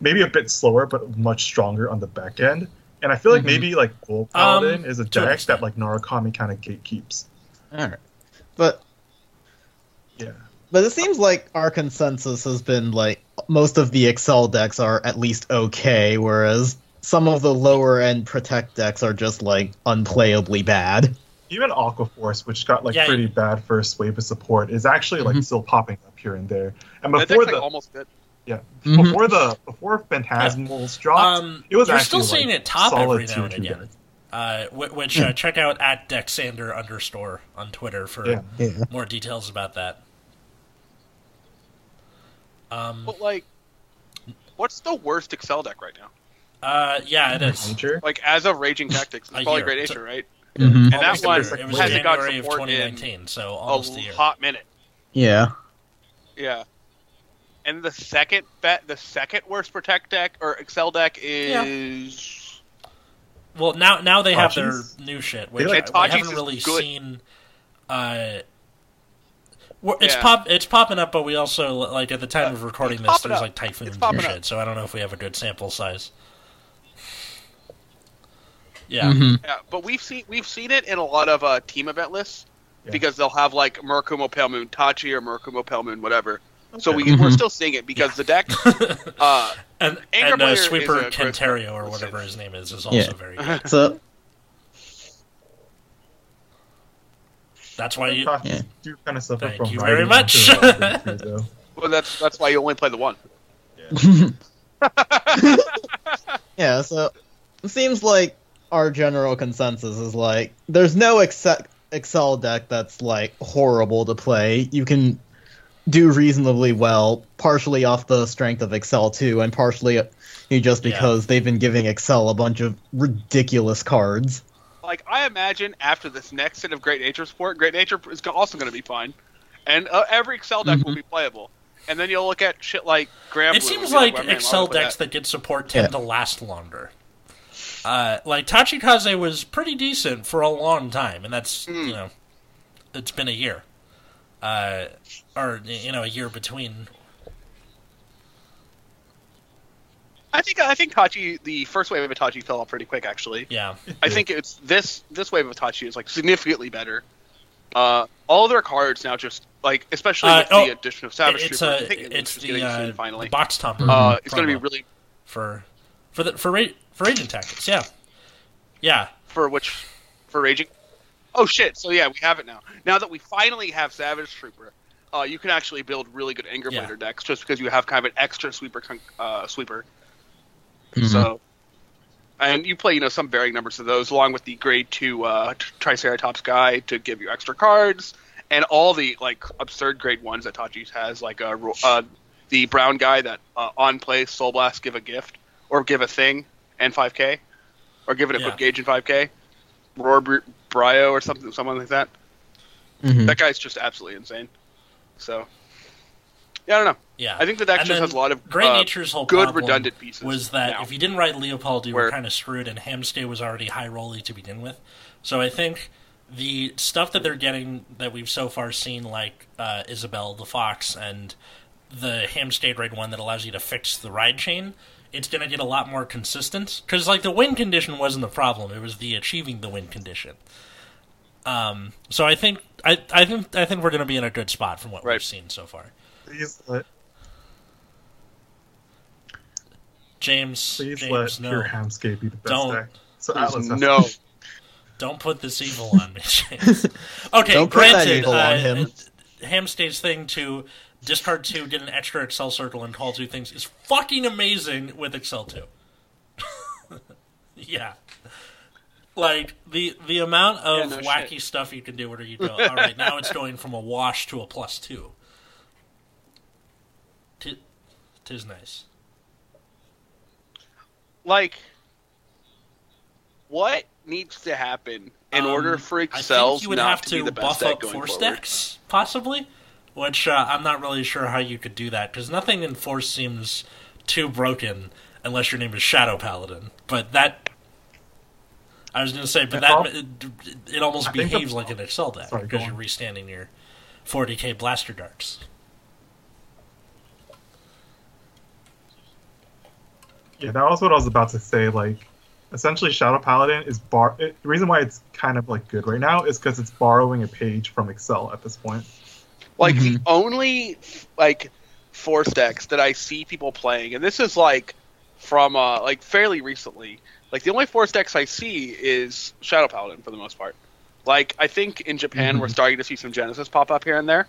Speaker 4: maybe a bit slower, but much stronger on the back end. And I feel like
Speaker 3: Mhm.
Speaker 4: maybe like Gold
Speaker 1: Um,
Speaker 4: Paladin is a deck that like Narukami kind of gatekeeps.
Speaker 3: Alright. But
Speaker 4: Yeah.
Speaker 3: but it seems like our consensus has been like most of the Accel decks are at least okay, whereas some of the lower end protect decks are just like unplayably bad.
Speaker 4: Even Aqua Force, which got like
Speaker 1: Yeah.
Speaker 4: pretty bad first wave of support, is actually like
Speaker 3: Mhm.
Speaker 4: still popping up here and there. And before
Speaker 2: deck's like
Speaker 4: the
Speaker 2: almost good.
Speaker 4: yeah
Speaker 3: Mhm.
Speaker 4: before the before Phantasmals dropped,
Speaker 1: um,
Speaker 4: it was
Speaker 1: you're
Speaker 4: actually
Speaker 1: still seeing
Speaker 4: like,
Speaker 1: it top every now and
Speaker 4: two
Speaker 1: again. Uh, which uh, check out at Dexander underscore on Twitter for
Speaker 4: Yeah.
Speaker 3: Yeah.
Speaker 1: more details about that. Um,
Speaker 2: But like, what's the worst Accel deck right now?
Speaker 1: Uh, yeah, it is.
Speaker 4: Nature.
Speaker 2: Like as of Raging Tactics, it's probably
Speaker 1: year.
Speaker 2: Great
Speaker 1: It's
Speaker 2: Nature, right?
Speaker 3: Mhm.
Speaker 2: And that
Speaker 1: Almost
Speaker 2: one.
Speaker 1: It was
Speaker 2: hasn't got
Speaker 1: January of
Speaker 2: support in
Speaker 1: 2019, so
Speaker 2: A
Speaker 1: almost a year.
Speaker 2: hot minute.
Speaker 3: Yeah.
Speaker 2: Yeah. And the second bet, the second worst Protect deck or Accel deck is
Speaker 1: Well, now now they have their new shit, which
Speaker 4: like-
Speaker 1: I, haven't really
Speaker 2: good.
Speaker 1: seen. Uh, it's
Speaker 2: Yeah.
Speaker 1: pop it's popping up, but we also like at the time of recording this, there's
Speaker 2: up.
Speaker 1: like typhoons
Speaker 2: It's
Speaker 1: and shit.
Speaker 2: up.
Speaker 1: So I don't know if we have a good sample size. Yeah,
Speaker 3: Mhm.
Speaker 2: yeah, but we've seen we've seen it in a lot of uh, team event lists
Speaker 4: Yeah.
Speaker 2: because they'll have like Murakumo Pale Moon Tachi or Murakumo Pale Moon whatever. So we
Speaker 3: Okay.
Speaker 2: we're still seeing it because the deck uh,
Speaker 1: and
Speaker 2: Anchor
Speaker 1: and
Speaker 2: player
Speaker 1: uh,
Speaker 2: is
Speaker 1: sweeper
Speaker 2: a gross
Speaker 1: Kenterio or whatever his name is is also
Speaker 3: Yeah.
Speaker 1: very good.
Speaker 3: So
Speaker 1: That's why you.
Speaker 4: Tachi
Speaker 3: Yeah.
Speaker 4: do kind of suffer
Speaker 1: Thank
Speaker 4: from
Speaker 1: you very much.
Speaker 4: into the nature, though.
Speaker 2: well that's that's why you only play the one.
Speaker 3: yeah, so it seems like our general consensus is like there's no exce- Accel deck that's like horrible to play. You can do reasonably well, partially off the strength of Accel too, and partially just
Speaker 1: Yeah.
Speaker 3: because they've been giving Accel a bunch of ridiculous cards.
Speaker 2: Like I imagine after this next set of Great Nature support, Great Nature is also going to be fine, and uh, every Accel deck will be playable. And then you'll look at shit like Graham.
Speaker 1: It
Speaker 2: Blue
Speaker 1: seems
Speaker 2: like,
Speaker 1: like
Speaker 2: "Well, man, why
Speaker 1: Accel
Speaker 2: would I play
Speaker 1: decks
Speaker 2: that?"
Speaker 1: that get support tend
Speaker 3: Yeah.
Speaker 1: to last longer. Uh, like Tachikaze was pretty decent for a long time, and that's
Speaker 2: Hmm.
Speaker 1: you know, it's been a year, uh, or you know, a year between.
Speaker 2: I think I think Tachi, the first wave of Tachi fell off pretty quick actually.
Speaker 1: Yeah,
Speaker 2: I think it's this this wave of Tachi is like significantly better. Uh, all their cards now just like, especially
Speaker 1: Uh,
Speaker 2: with
Speaker 1: oh,
Speaker 2: the addition of Savage
Speaker 1: it's
Speaker 2: Trooper,
Speaker 1: uh,
Speaker 2: I think it's,
Speaker 1: it's the, uh,
Speaker 2: finally.
Speaker 1: the box topper.
Speaker 2: uh, it's going to be really
Speaker 1: for for the for ra- for agent tactics. Yeah, yeah.
Speaker 2: for which for raging. Oh shit! So yeah, we have it now. Now that we finally have Savage Trooper, uh, you can actually build really good Anger
Speaker 1: Yeah.
Speaker 2: Blader decks just because you have kind of an extra sweeper con- uh, sweeper.
Speaker 3: Mhm.
Speaker 2: So, and you play you know some varying numbers of those along with the grade two uh, Triceratops guy to give you extra cards, and all the like absurd grade ones that Tachi's has, like uh, uh, the brown guy that uh, on play Soul Blast give a gift or give a thing and 5k, or give an
Speaker 1: Yeah.
Speaker 2: equip gauge in 5k, Roar Br- Brio or something, someone like that.
Speaker 3: Mhm.
Speaker 2: That guy's just absolutely insane. So, yeah, I don't know.
Speaker 1: Yeah,
Speaker 2: I think that deck
Speaker 1: And
Speaker 2: just has a lot of
Speaker 1: Great
Speaker 2: uh,
Speaker 1: Nature's whole
Speaker 2: good redundant pieces.
Speaker 1: was that
Speaker 2: now.
Speaker 1: if you didn't ride Leopold, you were kind of screwed, and Hamstay was already high rolly to begin with. So I think the stuff that they're getting that we've so far seen, like uh, Isabel the Fox and the Hamstay raid one that allows you to fix the ride chain, it's going to get a lot more consistent. Because like the win condition wasn't the problem; it was the achieving the win condition. Um, so I think I, I think I think we're going to be in a good spot from what
Speaker 2: Right.
Speaker 1: we've seen so far.
Speaker 4: Please let,
Speaker 1: James,
Speaker 4: please
Speaker 1: James,
Speaker 4: let
Speaker 1: no.
Speaker 4: Pure Hamscape be the best
Speaker 1: Don't.
Speaker 4: deck. So
Speaker 2: Please,
Speaker 4: Atlas has
Speaker 2: no.
Speaker 1: Don't put this evil on me, James. Okay,
Speaker 3: Don't put that
Speaker 1: granted,
Speaker 3: evil on
Speaker 1: uh,
Speaker 3: him.
Speaker 1: uh, thing to discard two, get an extra Accel circle, and call two things is fucking amazing with Accel two. yeah, like the the amount of
Speaker 2: Yeah, no
Speaker 1: wacky
Speaker 2: shit.
Speaker 1: stuff you can do. Where you go, all right, now it's going from a wash to a plus two. T- tis nice.
Speaker 2: like what needs to happen in
Speaker 1: Um,
Speaker 2: order for Accel
Speaker 1: think you would
Speaker 2: not
Speaker 1: have
Speaker 2: to,
Speaker 1: to,
Speaker 2: be the
Speaker 1: buff
Speaker 2: best deck
Speaker 1: up
Speaker 2: going forward?
Speaker 1: decks, possibly. Which uh, I'm not really sure how you could do that because nothing in force seems too broken unless your name is Shadow Paladin. But that, I was going to say, but that it, it almost
Speaker 4: I
Speaker 1: behaves like an Accel deck
Speaker 4: Sorry,
Speaker 1: because you're restanding your 40k blaster darts.
Speaker 4: Yeah, that was what I was about to say. Like, essentially, Shadow Paladin is bar. It, the reason why it's kind of like good right now is because it's borrowing a page from Accel at this point.
Speaker 2: Like
Speaker 3: Mhm.
Speaker 2: the only like force decks that I see people playing, and this is like from uh, like fairly recently. Like the only force decks I see is Shadow Paladin for the most part. Like I think in Japan we're
Speaker 3: Mhm.
Speaker 2: starting to see some Genesis pop up here and there.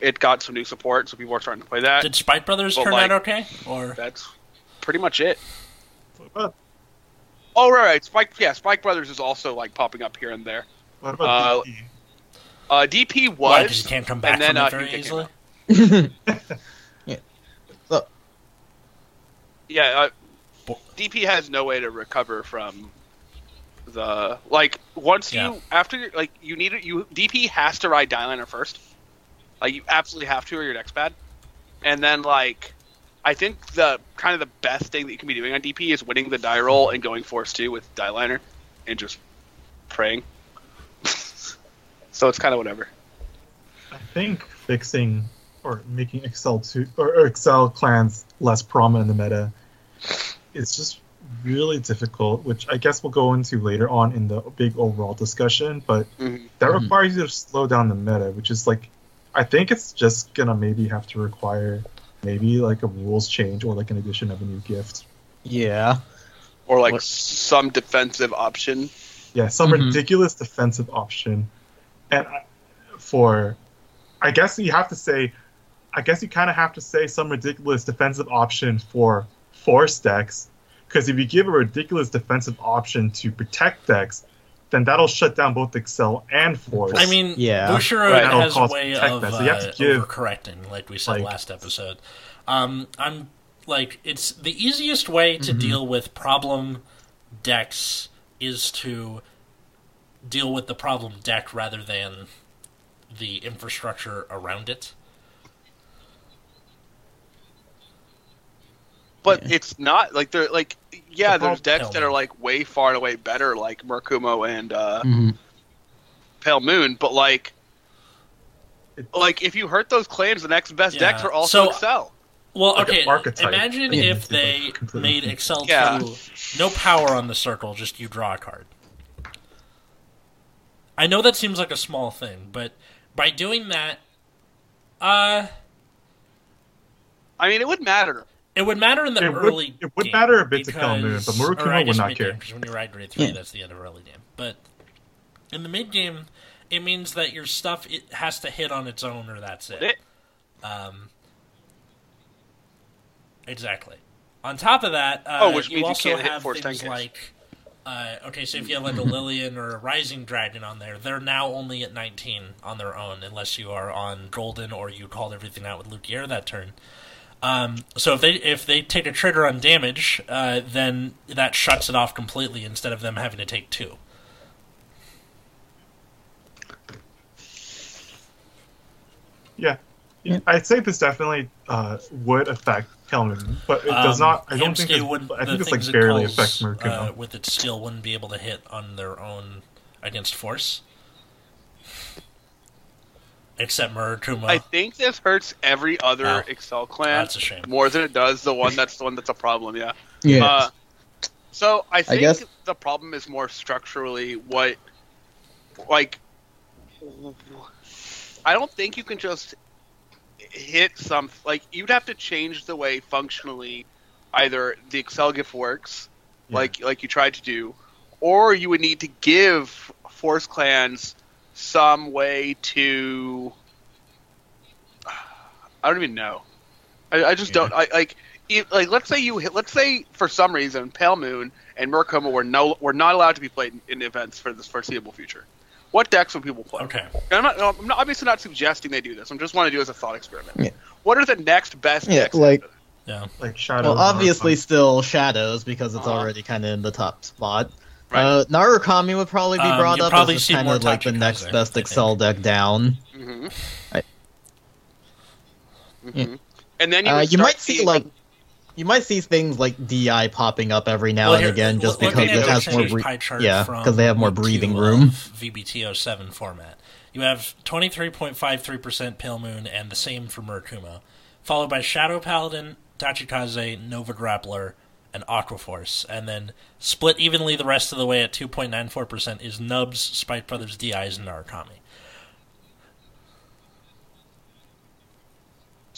Speaker 2: It got some new support, so people are starting to play that.
Speaker 1: Did Spike Brothers
Speaker 2: but,
Speaker 1: turn
Speaker 2: like-
Speaker 1: out okay? Or
Speaker 2: That's pretty much it.
Speaker 4: But
Speaker 2: Oh right, right. Spike yeah, Spike Brothers is also like popping up here and there.
Speaker 4: what about
Speaker 2: Uh,
Speaker 4: DP?
Speaker 2: Uh, DP
Speaker 1: why?
Speaker 2: was
Speaker 1: Because you can't come back
Speaker 2: and then,
Speaker 1: from
Speaker 2: uh,
Speaker 1: it very easily.
Speaker 3: yeah. So,
Speaker 2: yeah. Uh, DP has no way to recover from the like once
Speaker 1: Yeah.
Speaker 2: you after you're- like you need it you DP has to ride Dyliner first. Like you absolutely have to or your deck's bad. And then like I think the kind of the best thing that you can be doing on DP is winning the die roll and going force two with Dyliner and just praying. So it's kind of whatever.
Speaker 4: I think fixing or making Accel two or, or Accel clans less prominent in the meta is just really difficult, which I guess we'll go into later on in the big overall discussion. But
Speaker 2: Mhm.
Speaker 4: that
Speaker 3: Mhm.
Speaker 4: requires you to slow down the meta, which is like I think it's just gonna maybe have to require maybe like a rules change or like an addition of a new gift.
Speaker 3: Yeah.
Speaker 2: Or like
Speaker 3: What-
Speaker 2: some defensive option.
Speaker 4: Yeah, some
Speaker 3: Mhm.
Speaker 4: ridiculous defensive option, and for, I guess you have to say, I guess you kind of have to say some ridiculous defensive option for force decks, because if you give a ridiculous defensive option to protect decks, then that'll shut down both Accel and Force.
Speaker 1: I mean,
Speaker 3: Yeah.
Speaker 1: Bushiroad
Speaker 2: Right.
Speaker 4: That'll
Speaker 1: has a way of
Speaker 4: that, so you have to
Speaker 1: uh,
Speaker 4: give-
Speaker 1: overcorrecting, like we said
Speaker 4: like-
Speaker 1: last episode. Um, I'm like, it's the easiest way to
Speaker 3: Mhm.
Speaker 1: deal with problem decks is to deal with the problem deck rather than the infrastructure around it.
Speaker 2: But
Speaker 3: Yeah.
Speaker 2: it's not like they're like yeah,
Speaker 4: The
Speaker 2: there's
Speaker 4: prob-
Speaker 2: decks that are like way far and away better, like Murakumo and uh,
Speaker 3: Mhm.
Speaker 2: Pale Moon. But like, like if you hurt those clans, the next best decks are also
Speaker 1: So-
Speaker 2: Accel.
Speaker 1: Well,
Speaker 4: Like
Speaker 1: okay. Imagine
Speaker 3: Yeah.
Speaker 1: if they made Accel
Speaker 2: Yeah.
Speaker 1: two, no power on the circle, just you draw a card. I know that seems like a small thing, but by doing that, uh,
Speaker 2: I mean, it would matter.
Speaker 1: it would matter in the
Speaker 4: It would-
Speaker 1: early.
Speaker 4: it would
Speaker 1: game
Speaker 4: matter a bit to Pale Moon, but Murakumo would not care.
Speaker 1: Because when you ride grade three,
Speaker 3: Yeah.
Speaker 1: that's the end of early game. But in the mid game, it means that your stuff it has to hit on its own, or that's it.
Speaker 2: It-
Speaker 1: Um, exactly. On top of that, uh,
Speaker 2: Oh, which
Speaker 1: you
Speaker 2: means you
Speaker 1: also
Speaker 2: can't hit
Speaker 1: have
Speaker 2: force
Speaker 1: things
Speaker 2: 10Ks.
Speaker 1: like, uh, okay, so if you have like a Lillian or a Rising Dragon on there, they're now only at 19 on their own, unless you are on Golden or you called everything out with Luquier that turn. Um, so if they if they take a trigger on damage, uh, then that shuts it off completely instead of them having to take two.
Speaker 4: Yeah.
Speaker 3: Yeah.
Speaker 4: I'd say this definitely uh, would affect Pale Moon, but it does
Speaker 1: Um,
Speaker 4: not. I don't think.
Speaker 1: Hamsky
Speaker 4: It's,
Speaker 1: would,
Speaker 4: I
Speaker 1: the
Speaker 4: think it's like
Speaker 1: things it
Speaker 4: barely
Speaker 1: calls,
Speaker 4: affects Murakumo.
Speaker 1: uh, with its skill wouldn't be able to hit on their own against force. Except Murakumo.
Speaker 2: I think this hurts every other
Speaker 1: Oh.
Speaker 2: Accel clan
Speaker 1: That's a shame.
Speaker 2: more than it does the one that's the one that's a problem. Yeah.
Speaker 3: Yeah.
Speaker 2: Uh, so I think
Speaker 3: guess-
Speaker 2: the problem is more structurally what, like, I don't think you can just hit some like you'd have to change the way functionally either the Accel gift works,
Speaker 4: Yeah.
Speaker 2: like like you tried to do, or you would need to give Force clans some way to. I don't even know. I, I just
Speaker 4: Yeah.
Speaker 2: don't. I like. Like let's say you hit, let's say for some reason Pale Moon and Murakumo were no were not allowed to be played in, in events for this foreseeable future. What decks would people play?
Speaker 1: Okay.
Speaker 2: And I'm not, I'm not obviously not suggesting they do this. I'm just want to do it as a thought experiment.
Speaker 3: Yeah.
Speaker 2: What are the next best
Speaker 3: Yeah,
Speaker 2: decks?
Speaker 3: like-
Speaker 1: Yeah.
Speaker 4: like Shadow.
Speaker 3: well, obviously still Shadows because it's
Speaker 2: Uh-huh.
Speaker 3: already kind of in the top spot.
Speaker 2: Right.
Speaker 3: Uh, Narukami would probably be
Speaker 1: Um,
Speaker 3: brought
Speaker 1: you'll
Speaker 3: up
Speaker 1: probably
Speaker 3: as
Speaker 1: see
Speaker 3: kind
Speaker 1: more
Speaker 3: of like the next
Speaker 1: I
Speaker 3: best. Accel deck down.
Speaker 2: that? Mhm.
Speaker 3: I-
Speaker 2: Mhm. And then you,
Speaker 3: Uh, you might see
Speaker 2: seeing-
Speaker 3: like you might see things like DI popping up every now
Speaker 1: Well,
Speaker 3: and
Speaker 1: here-
Speaker 3: again just because it has more bre-
Speaker 1: pie chart
Speaker 3: yeah because they have more breathing room.
Speaker 1: VBT07 format. You have 23.53% Pale Moon and the same for Murakumo, followed by Shadow Paladin, Tachikaze, Nova Grappler, and Aquaforce, and then split evenly the rest of the way at 2.94% is Nubs, Spike Brothers, DIs, and Narukami.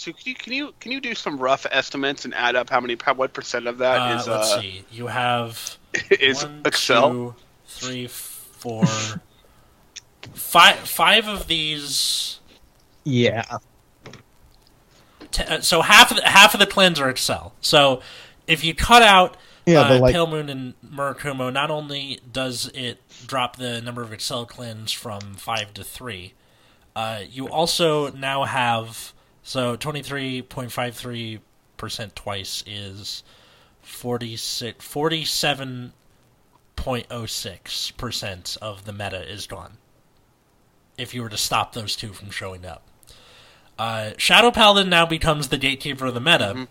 Speaker 2: So can you, can you can you do some rough estimates and add up how many how, what percent of that
Speaker 1: Uh,
Speaker 2: is
Speaker 1: let's
Speaker 2: uh,
Speaker 1: see. You have
Speaker 2: is
Speaker 1: one,
Speaker 2: Accel?
Speaker 1: two, three, four, five. Five of these.
Speaker 3: Yeah,
Speaker 1: T- uh, so half of the, half of the clans are Accel. So if you cut out
Speaker 3: yeah,
Speaker 1: uh,
Speaker 3: like
Speaker 1: Pale Moon and Murakumo, not only does it drop the number of Accel clans from five to three, uh, you also now have so twenty three point five three percent twice is 46 47.06% of the meta is gone. If you were to stop those two from showing up. Uh, Shadow Paladin now becomes the gatekeeper of the meta,
Speaker 2: Mhm.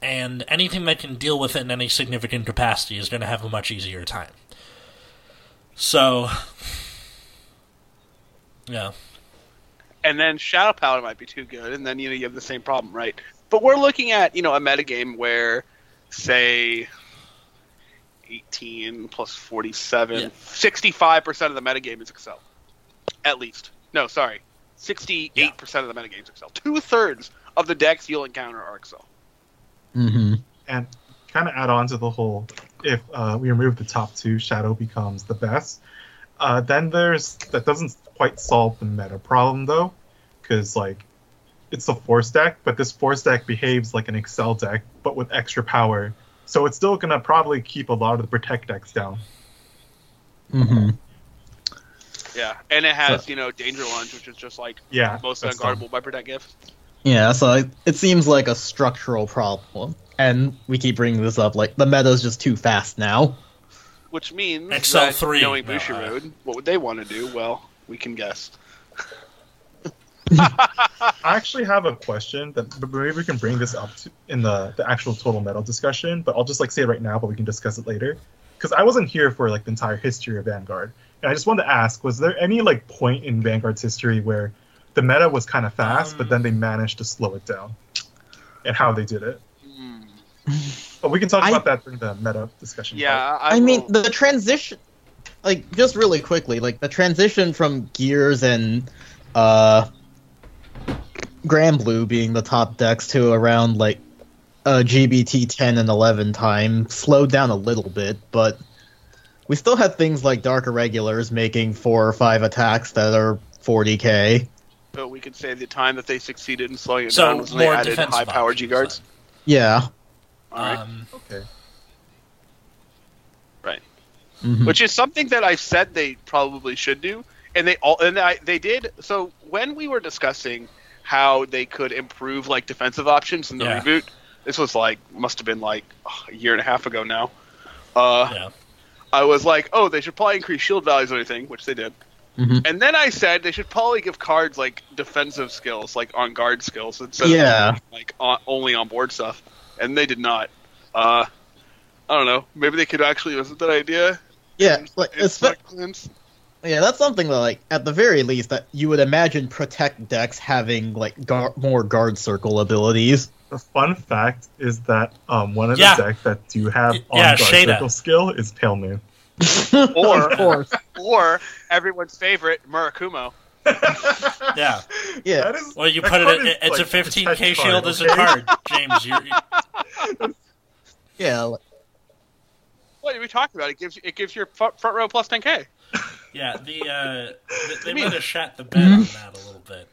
Speaker 1: and anything that can deal with it in any significant capacity is going to have a much easier time. So, yeah.
Speaker 2: And then Shadow Paladin might be too good, and then you know you have the same problem, right? But we're looking at you know a metagame where, say, eighteen plus 47,
Speaker 1: Yeah.
Speaker 2: 65 percent of the metagame is Accel, at least. No, sorry, sixty-eight percent of the metagame is Accel. Two thirds of the decks you'll encounter are Accel.
Speaker 3: Mm-hmm.
Speaker 4: and kind of add on to the whole if uh, we remove the top two shadow becomes the best uh, then there's that doesn't quite solve the meta problem though because like it's a force deck but this force deck behaves like an accel deck but with extra power so it's still gonna probably keep a lot of the protect decks down
Speaker 3: Mm-hmm.
Speaker 2: Yeah, and it has
Speaker 3: So-
Speaker 2: you know Danger Lunge, which is just like
Speaker 4: yeah
Speaker 2: most
Speaker 4: that's
Speaker 2: unguardable by Protect Gift.
Speaker 3: Yeah, so it, it seems like a structural problem, and we keep bringing this up. Like the meta's just too fast now.
Speaker 2: Which means
Speaker 1: Accel
Speaker 2: that,
Speaker 1: 3,
Speaker 2: knowing
Speaker 1: no, uh,
Speaker 2: Bushiroad, what would they want to do? Well, we can guess.
Speaker 4: I actually have a question that maybe we can bring this up to, in the, the actual total metal discussion, but I'll just like say it right now, but we can discuss it later. Because I wasn't here for like the entire history of Vanguard, and I just wanted to ask: was there any like point in Vanguard's history where the meta was kind of fast,
Speaker 1: Um,
Speaker 4: but then they managed to slow it down, and how they did it?
Speaker 2: Hmm.
Speaker 4: But we can talk
Speaker 3: I-
Speaker 4: about that during the meta discussion.
Speaker 2: Yeah,
Speaker 4: part.
Speaker 2: I,
Speaker 3: I, mean, the transition, like just really quickly, like the transition from Gears and uh, Granblue being the top decks to around like uh, GBT 10 and 11 time slowed down a little bit, but we still had things like Dark Irregulars making four or five attacks that are 40k.
Speaker 2: but we could say the time that they succeeded in slowing it
Speaker 1: So,
Speaker 2: down was when they added high power G guards.
Speaker 3: Yeah.
Speaker 2: All right.
Speaker 1: Um,
Speaker 4: okay.
Speaker 2: Right.
Speaker 3: Mhm.
Speaker 2: Which is something that I've said they probably should do, and they all and I, they did. So when we were discussing how they could improve like defensive options in the
Speaker 1: Yeah.
Speaker 2: reboot, this was like must have been like oh, a year and a half ago now. Uh,
Speaker 1: yeah.
Speaker 2: I was like, oh, they should probably increase shield values or anything, which they did.
Speaker 3: Mhm.
Speaker 2: And then I said they should probably give cards like defensive skills, like on guard skills, instead
Speaker 3: Yeah.
Speaker 2: of like on, only on board stuff. And they did not. Uh, I don't know. Maybe they could actually use that idea.
Speaker 3: Yeah, like,
Speaker 2: It's
Speaker 3: espe-
Speaker 2: cleanse.
Speaker 3: Yeah, that's something that, like, at the very least, that you would imagine protect decks having like gar- more guard circle abilities.
Speaker 4: The fun fact is that um, one of
Speaker 1: Yeah.
Speaker 4: the decks that do have
Speaker 1: Y-
Speaker 4: on
Speaker 1: yeah,
Speaker 4: guard
Speaker 1: Shada.
Speaker 4: circle skill is Pale Moon.
Speaker 2: Or-
Speaker 3: of course,
Speaker 2: or everyone's favorite Murakumo.
Speaker 1: Yeah.
Speaker 3: yeah.
Speaker 4: That is,
Speaker 1: Well, you
Speaker 4: that
Speaker 1: put
Speaker 4: card
Speaker 1: it.
Speaker 4: is,
Speaker 1: It's
Speaker 4: like,
Speaker 1: a 15k
Speaker 4: protect
Speaker 1: shield
Speaker 4: card,
Speaker 1: as a card, James. You're, you
Speaker 3: Yeah, like-
Speaker 2: What are we talking about? It gives it gives your front front row plus 10k.
Speaker 1: yeah. The uh, they, they
Speaker 2: mean-
Speaker 1: might have shat the bed on that a little bit.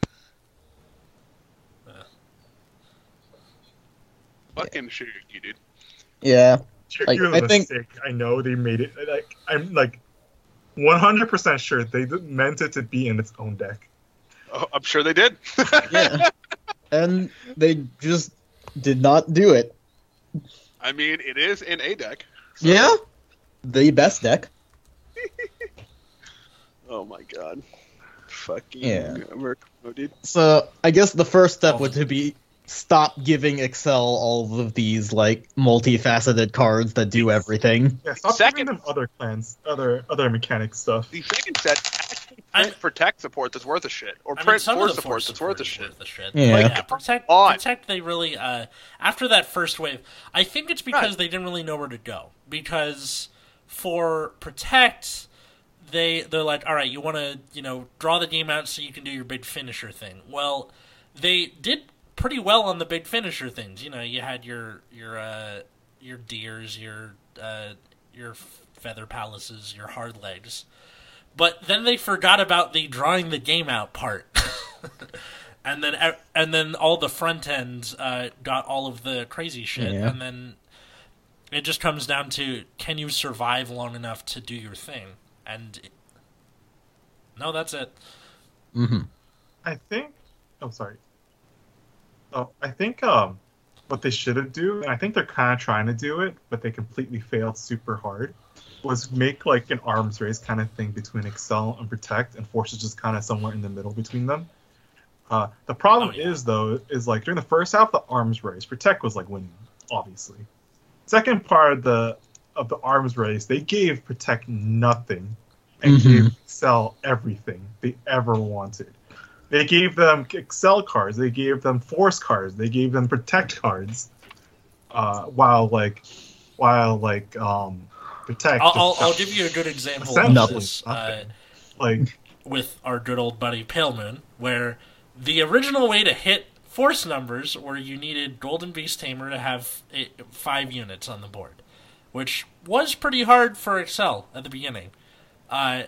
Speaker 2: Fucking shoot you, dude.
Speaker 3: yeah. Like, I think-
Speaker 4: mistake. I know they made it. Like I'm like 100% sure they meant it to be in its own deck.
Speaker 2: Oh, I'm sure they did.
Speaker 3: yeah. and they just did not do it.
Speaker 2: I mean, it is in a deck.
Speaker 3: Yeah, the best deck.
Speaker 2: Oh my god. Fucking
Speaker 3: Yeah.
Speaker 2: Murakumo, dude.
Speaker 3: So I guess the first step
Speaker 1: Oh.
Speaker 3: would to be stop giving Accel all of these like multifaceted cards that do everything.
Speaker 4: Yeah, stop
Speaker 2: Second-
Speaker 4: giving them other clans, other other mechanic stuff.
Speaker 2: The second set actually
Speaker 1: I-
Speaker 2: protect support that's worth a shit, or
Speaker 1: I
Speaker 2: print
Speaker 1: some
Speaker 2: force
Speaker 1: of the
Speaker 2: support that's worth a shit.
Speaker 1: worth the shit.
Speaker 3: Yeah.
Speaker 1: Like,
Speaker 3: Like,
Speaker 1: yeah, protect,
Speaker 2: on.
Speaker 1: protect. They really uh, after that first wave, I think it's because
Speaker 2: Right.
Speaker 1: they didn't really know where to go. Because for protect, they they're like, all right, you want to you know draw the game out so you can do your big finisher thing. Well, they did pretty well on the big finisher things. You know, you had your your uh, your deers, your uh, your feather palaces, your hard legs. But then they forgot about the drawing the game out part. and then and then all the front ends uh, got all of the crazy shit
Speaker 3: Yeah.
Speaker 1: and then it just comes down to can you survive long enough to do your thing and no that's it
Speaker 3: Mm-hmm.
Speaker 4: I think. I'm oh, sorry. Oh, I think um, what they should have do, and I think they're kind of trying to do it, but they completely failed super hard, was make like an arms race kind of thing between Accel and Protect, and Force is just kind of somewhere in the middle between them. Uh, the problem
Speaker 1: Oh, yeah.
Speaker 4: is though, is like during the first half the arms race, Protect was like winning, obviously. Second part of the of the arms race, they gave Protect nothing and
Speaker 3: Mhm.
Speaker 4: gave Accel everything they ever wanted. They gave them Accel cards, they gave them Force cards, they gave them Protect cards. Uh, while like, while like, um, Protect.
Speaker 1: I'll, I'll, I'll give you a good example of this uh,
Speaker 4: like
Speaker 1: with our good old buddy Pale Moon, where the original way to hit force numbers were you needed Golden Beast Tamer to have eh, five units on the board, which was pretty hard for Accel at the beginning. Uh,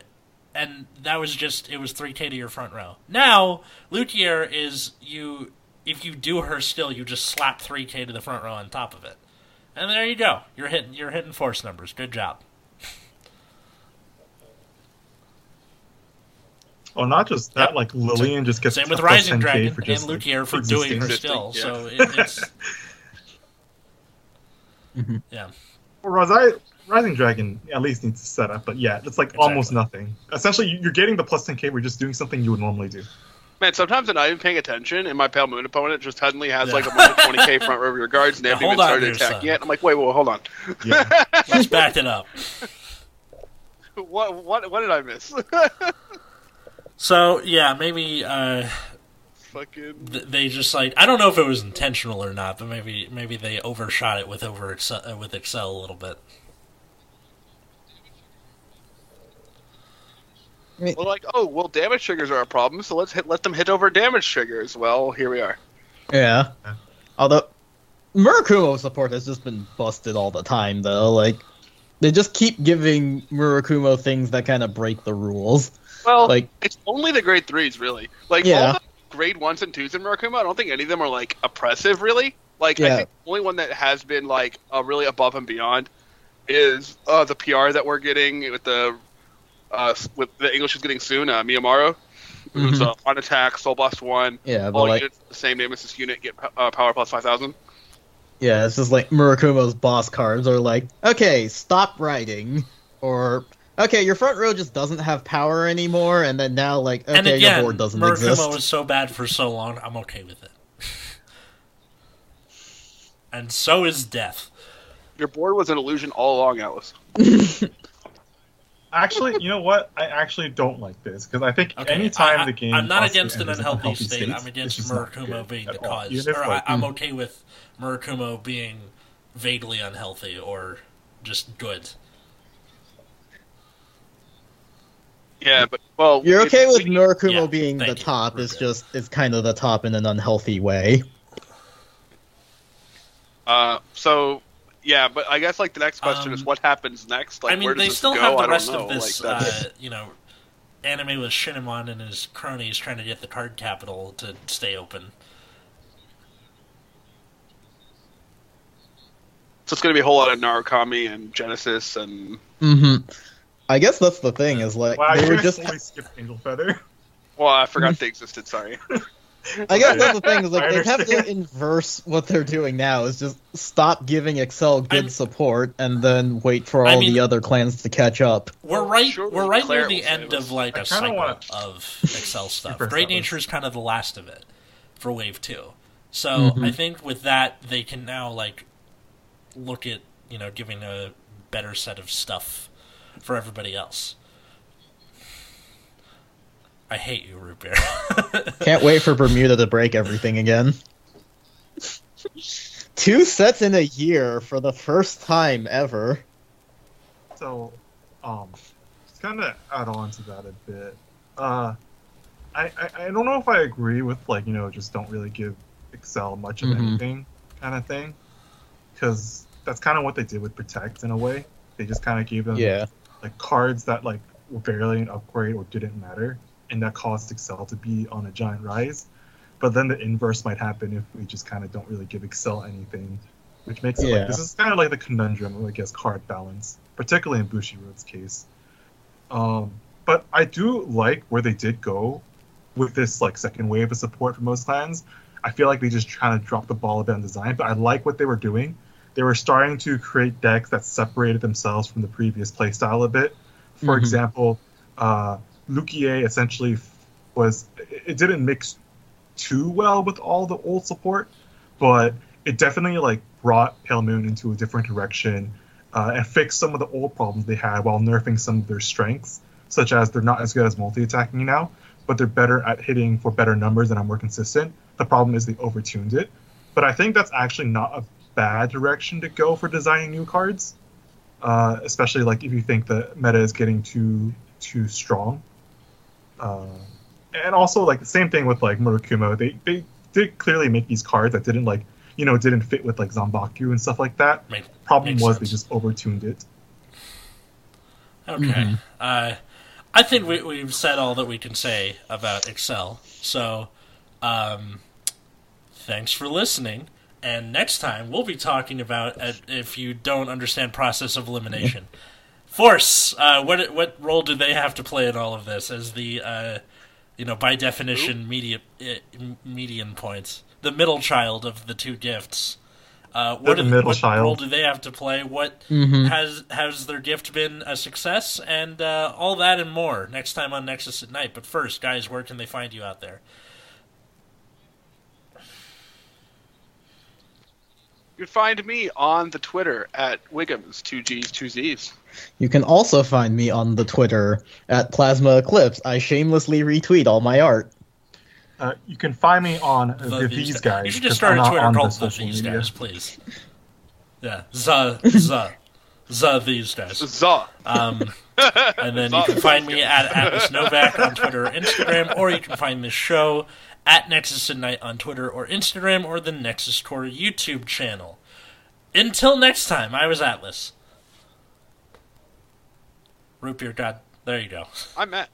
Speaker 1: and that was just it was 3k to your front row. Now, Luquier is you if you do her still, you just slap 3k to the front row on top of it. And there you go. You're hitting you're hitting force numbers. Good job.
Speaker 4: Well, not just that,
Speaker 1: Yep.
Speaker 4: like Lillian just gets
Speaker 1: Same with
Speaker 4: a
Speaker 1: Rising Dragon
Speaker 4: for
Speaker 1: and
Speaker 4: just, like,
Speaker 1: Luquier for doing her
Speaker 2: Existing,
Speaker 1: still.
Speaker 2: yeah.
Speaker 1: So it, it's
Speaker 3: Mhm.
Speaker 1: yeah.
Speaker 4: Well, Risi- Rising Dragon at least needs to set up, but yeah, it's like almost nothing. Essentially, you- you're getting the plus 10k. We're just doing something you would normally do.
Speaker 2: Man, sometimes I'm not even paying attention, and my Pale Moon opponent just suddenly has
Speaker 1: Yeah.
Speaker 2: like a bunch of 20k front row rear guards, and they
Speaker 1: Yeah,
Speaker 2: haven't even started attacking yet. I'm like, wait, wait, hold on.
Speaker 4: Yeah.
Speaker 1: Let's back it up.
Speaker 2: what, what, what did I miss?
Speaker 1: So yeah, maybe uh,
Speaker 2: Fucking.
Speaker 1: th- they just like I don't know if it was intentional or not, but maybe maybe they overshot it with over Accel, uh, with Accel a little bit.
Speaker 2: Well, like, oh, well, damage triggers are a problem, so let's hit, let them hit over damage triggers. Well, here we are.
Speaker 3: Yeah. Although Murakumo support has just been busted all the time though. Like they just keep giving Murakumo things that kind of break the rules.
Speaker 2: Well,
Speaker 3: Like
Speaker 2: it's only the grade threes, really. Like
Speaker 3: Yeah.
Speaker 2: all the grade ones and twos in Murakumo, I don't think any of them are like oppressive, really. Like I think the only one that has been like uh, really above and beyond is uh, the PR that we're getting with the uh, with the English is getting soon. Uh, Miyamaro, who's
Speaker 3: Mhm.
Speaker 2: uh, on attack, soul blast one.
Speaker 3: yeah, but
Speaker 2: All
Speaker 3: like
Speaker 2: units the same name as this unit get uh, power plus five thousand.
Speaker 3: yeah, it's just like Murakumo's boss cards are like, okay, stop writing, or okay, your front row just doesn't have power anymore, and then now like okay,
Speaker 1: and again,
Speaker 3: your board doesn't
Speaker 1: Murakumo
Speaker 3: exist.
Speaker 1: was so bad for so long. I'm okay with it. and so is death.
Speaker 2: Your board was an illusion all along, Atlas.
Speaker 4: Actually, you know what? I actually don't like this because I think
Speaker 1: Okay,
Speaker 4: anytime
Speaker 1: I,
Speaker 4: the game.
Speaker 1: I'm not against an unhealthy
Speaker 4: unhealthy
Speaker 1: state.
Speaker 4: state,
Speaker 1: I'm against Murakumo being the
Speaker 4: all.
Speaker 1: cause. Or
Speaker 4: like,
Speaker 1: I, I'm
Speaker 3: mm.
Speaker 1: okay with Murakumo being vaguely unhealthy or just good.
Speaker 2: Yeah, but well,
Speaker 3: You're okay with
Speaker 2: we-
Speaker 3: Murakumo
Speaker 1: yeah,
Speaker 3: being the
Speaker 1: thank you,
Speaker 3: top. It's
Speaker 1: Ruger.
Speaker 3: just it's kind of the top in an unhealthy way.
Speaker 2: Uh, so yeah, but I guess like the next question is
Speaker 1: Um,
Speaker 2: what happens next. Like,
Speaker 1: I mean,
Speaker 2: where does
Speaker 1: they
Speaker 2: this
Speaker 1: still
Speaker 2: go?
Speaker 1: have
Speaker 2: I
Speaker 1: the
Speaker 2: don't
Speaker 1: rest
Speaker 2: know.
Speaker 1: of this,
Speaker 2: Like,
Speaker 1: uh, you know, anime with Shinemon and his cronies trying to get the card capital to stay open.
Speaker 2: so it's going to be a whole lot of Narukami and Genesis and
Speaker 3: Mm-hmm. I guess that's the thing is like
Speaker 4: Wow,
Speaker 3: they
Speaker 4: you
Speaker 3: were
Speaker 4: just
Speaker 3: just.
Speaker 4: skipped Angel Feather.
Speaker 2: well, I forgot they existed. Sorry.
Speaker 3: I guess that's the thing is like they have to
Speaker 4: understand.
Speaker 3: inverse what they're doing now is just stop giving Accel good
Speaker 1: I'm-
Speaker 3: support and then wait for
Speaker 1: I
Speaker 3: all
Speaker 1: mean-
Speaker 3: the other clans to catch up.
Speaker 1: We're right.
Speaker 2: surely
Speaker 1: we're right
Speaker 2: Claire
Speaker 1: near the end
Speaker 2: save
Speaker 1: of like
Speaker 4: I
Speaker 1: a
Speaker 4: kinda
Speaker 1: cycle
Speaker 4: wanna-
Speaker 1: of Accel stuff.
Speaker 4: Super
Speaker 1: Great Nature is kind of the last of it for Wave Two. So
Speaker 3: Mhm.
Speaker 1: I think with that they can now like look at you know giving a better set of stuff for everybody else. I hate you, Root Beer.
Speaker 3: Can't wait for Bermuda to break everything again. Two sets in a year for the first time ever.
Speaker 4: So, um, just kind of add on to that a bit. Uh, I, I I don't know if I agree with like you know just don't really give Accel much of
Speaker 3: Mhm.
Speaker 4: anything kind of thing, because that's kind of what they did with Protect in a way. They just kind of gave them
Speaker 3: Yeah.
Speaker 4: like cards that like were barely an upgrade or didn't matter, and that caused Accel to be on a giant rise. But then the inverse might happen if we just kind of don't really give Accel anything, which makes it
Speaker 3: Yeah.
Speaker 4: like this is kind of like the conundrum of I guess card balance, particularly in Bushiroad's case. Um, but I do like where they did go with this like second wave of support for most clans. I feel like they just kind of dropped the ball a bit on design, but I like what they were doing. They were starting to create decks that separated themselves from the previous playstyle a bit. For
Speaker 3: Mhm.
Speaker 4: example, uh, Luquier essentially was it didn't mix too well with all the old support, but it definitely like brought Pale Moon into a different direction uh, and fixed some of the old problems they had while nerfing some of their strengths, such as they're not as good as multi-attacking now, but they're better at hitting for better numbers and are more consistent. The problem is they overtuned it, but I think that's actually not a bad direction to go for designing new cards, uh, especially like if you think the meta is getting too too strong. Uh, and also like the same thing with like Murakumo. They they did clearly make these cards that didn't like you know didn't fit with like Zambaku and stuff like that.
Speaker 1: Make,
Speaker 4: Problem was
Speaker 1: sense.
Speaker 4: they just overtuned it.
Speaker 1: Okay.
Speaker 3: Mhm.
Speaker 1: Uh, I think we, we've said all that we can say about Accel. So, um, thanks for listening. And next time we'll be talking about uh, if you don't understand process of elimination. Force. Uh, what what role do they have to play in all of this as the uh, you know by definition median uh, median points, the middle child of the two gifts. Uh, what,
Speaker 4: the
Speaker 1: do-
Speaker 4: middle
Speaker 1: what
Speaker 4: child.
Speaker 1: role do they have to play? What
Speaker 3: Mhm.
Speaker 1: has has their gift been a success and uh, all that and more next time on Nexus at Night. But first, guys, where can they find you out there?
Speaker 2: You can find me on the Twitter at Wiggums, two G's, two Z's.
Speaker 3: You can also find me on the Twitter at Plasma Eclipse. I shamelessly retweet all my art.
Speaker 4: Uh, you can find me on
Speaker 1: The
Speaker 4: the, these guys.
Speaker 1: You should just start a Twitter
Speaker 4: on the
Speaker 1: called the
Speaker 4: social
Speaker 1: These
Speaker 4: media.
Speaker 1: Guys, please. Yeah, the the the These Guys.
Speaker 2: Zuh.
Speaker 1: Um, and then you can find me at Atlas Novak on Twitter or Instagram, or you can find this show at Nexus at Night on Twitter or Instagram, or the Nexus Core YouTube channel. Until next time, I was Atlas. Root beer god. There you go.
Speaker 2: I'm Matt.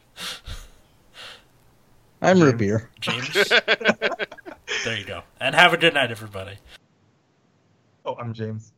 Speaker 3: I'm
Speaker 4: James.
Speaker 3: root beer.
Speaker 1: James. there you go. And have a good night, everybody.
Speaker 4: Oh, I'm James.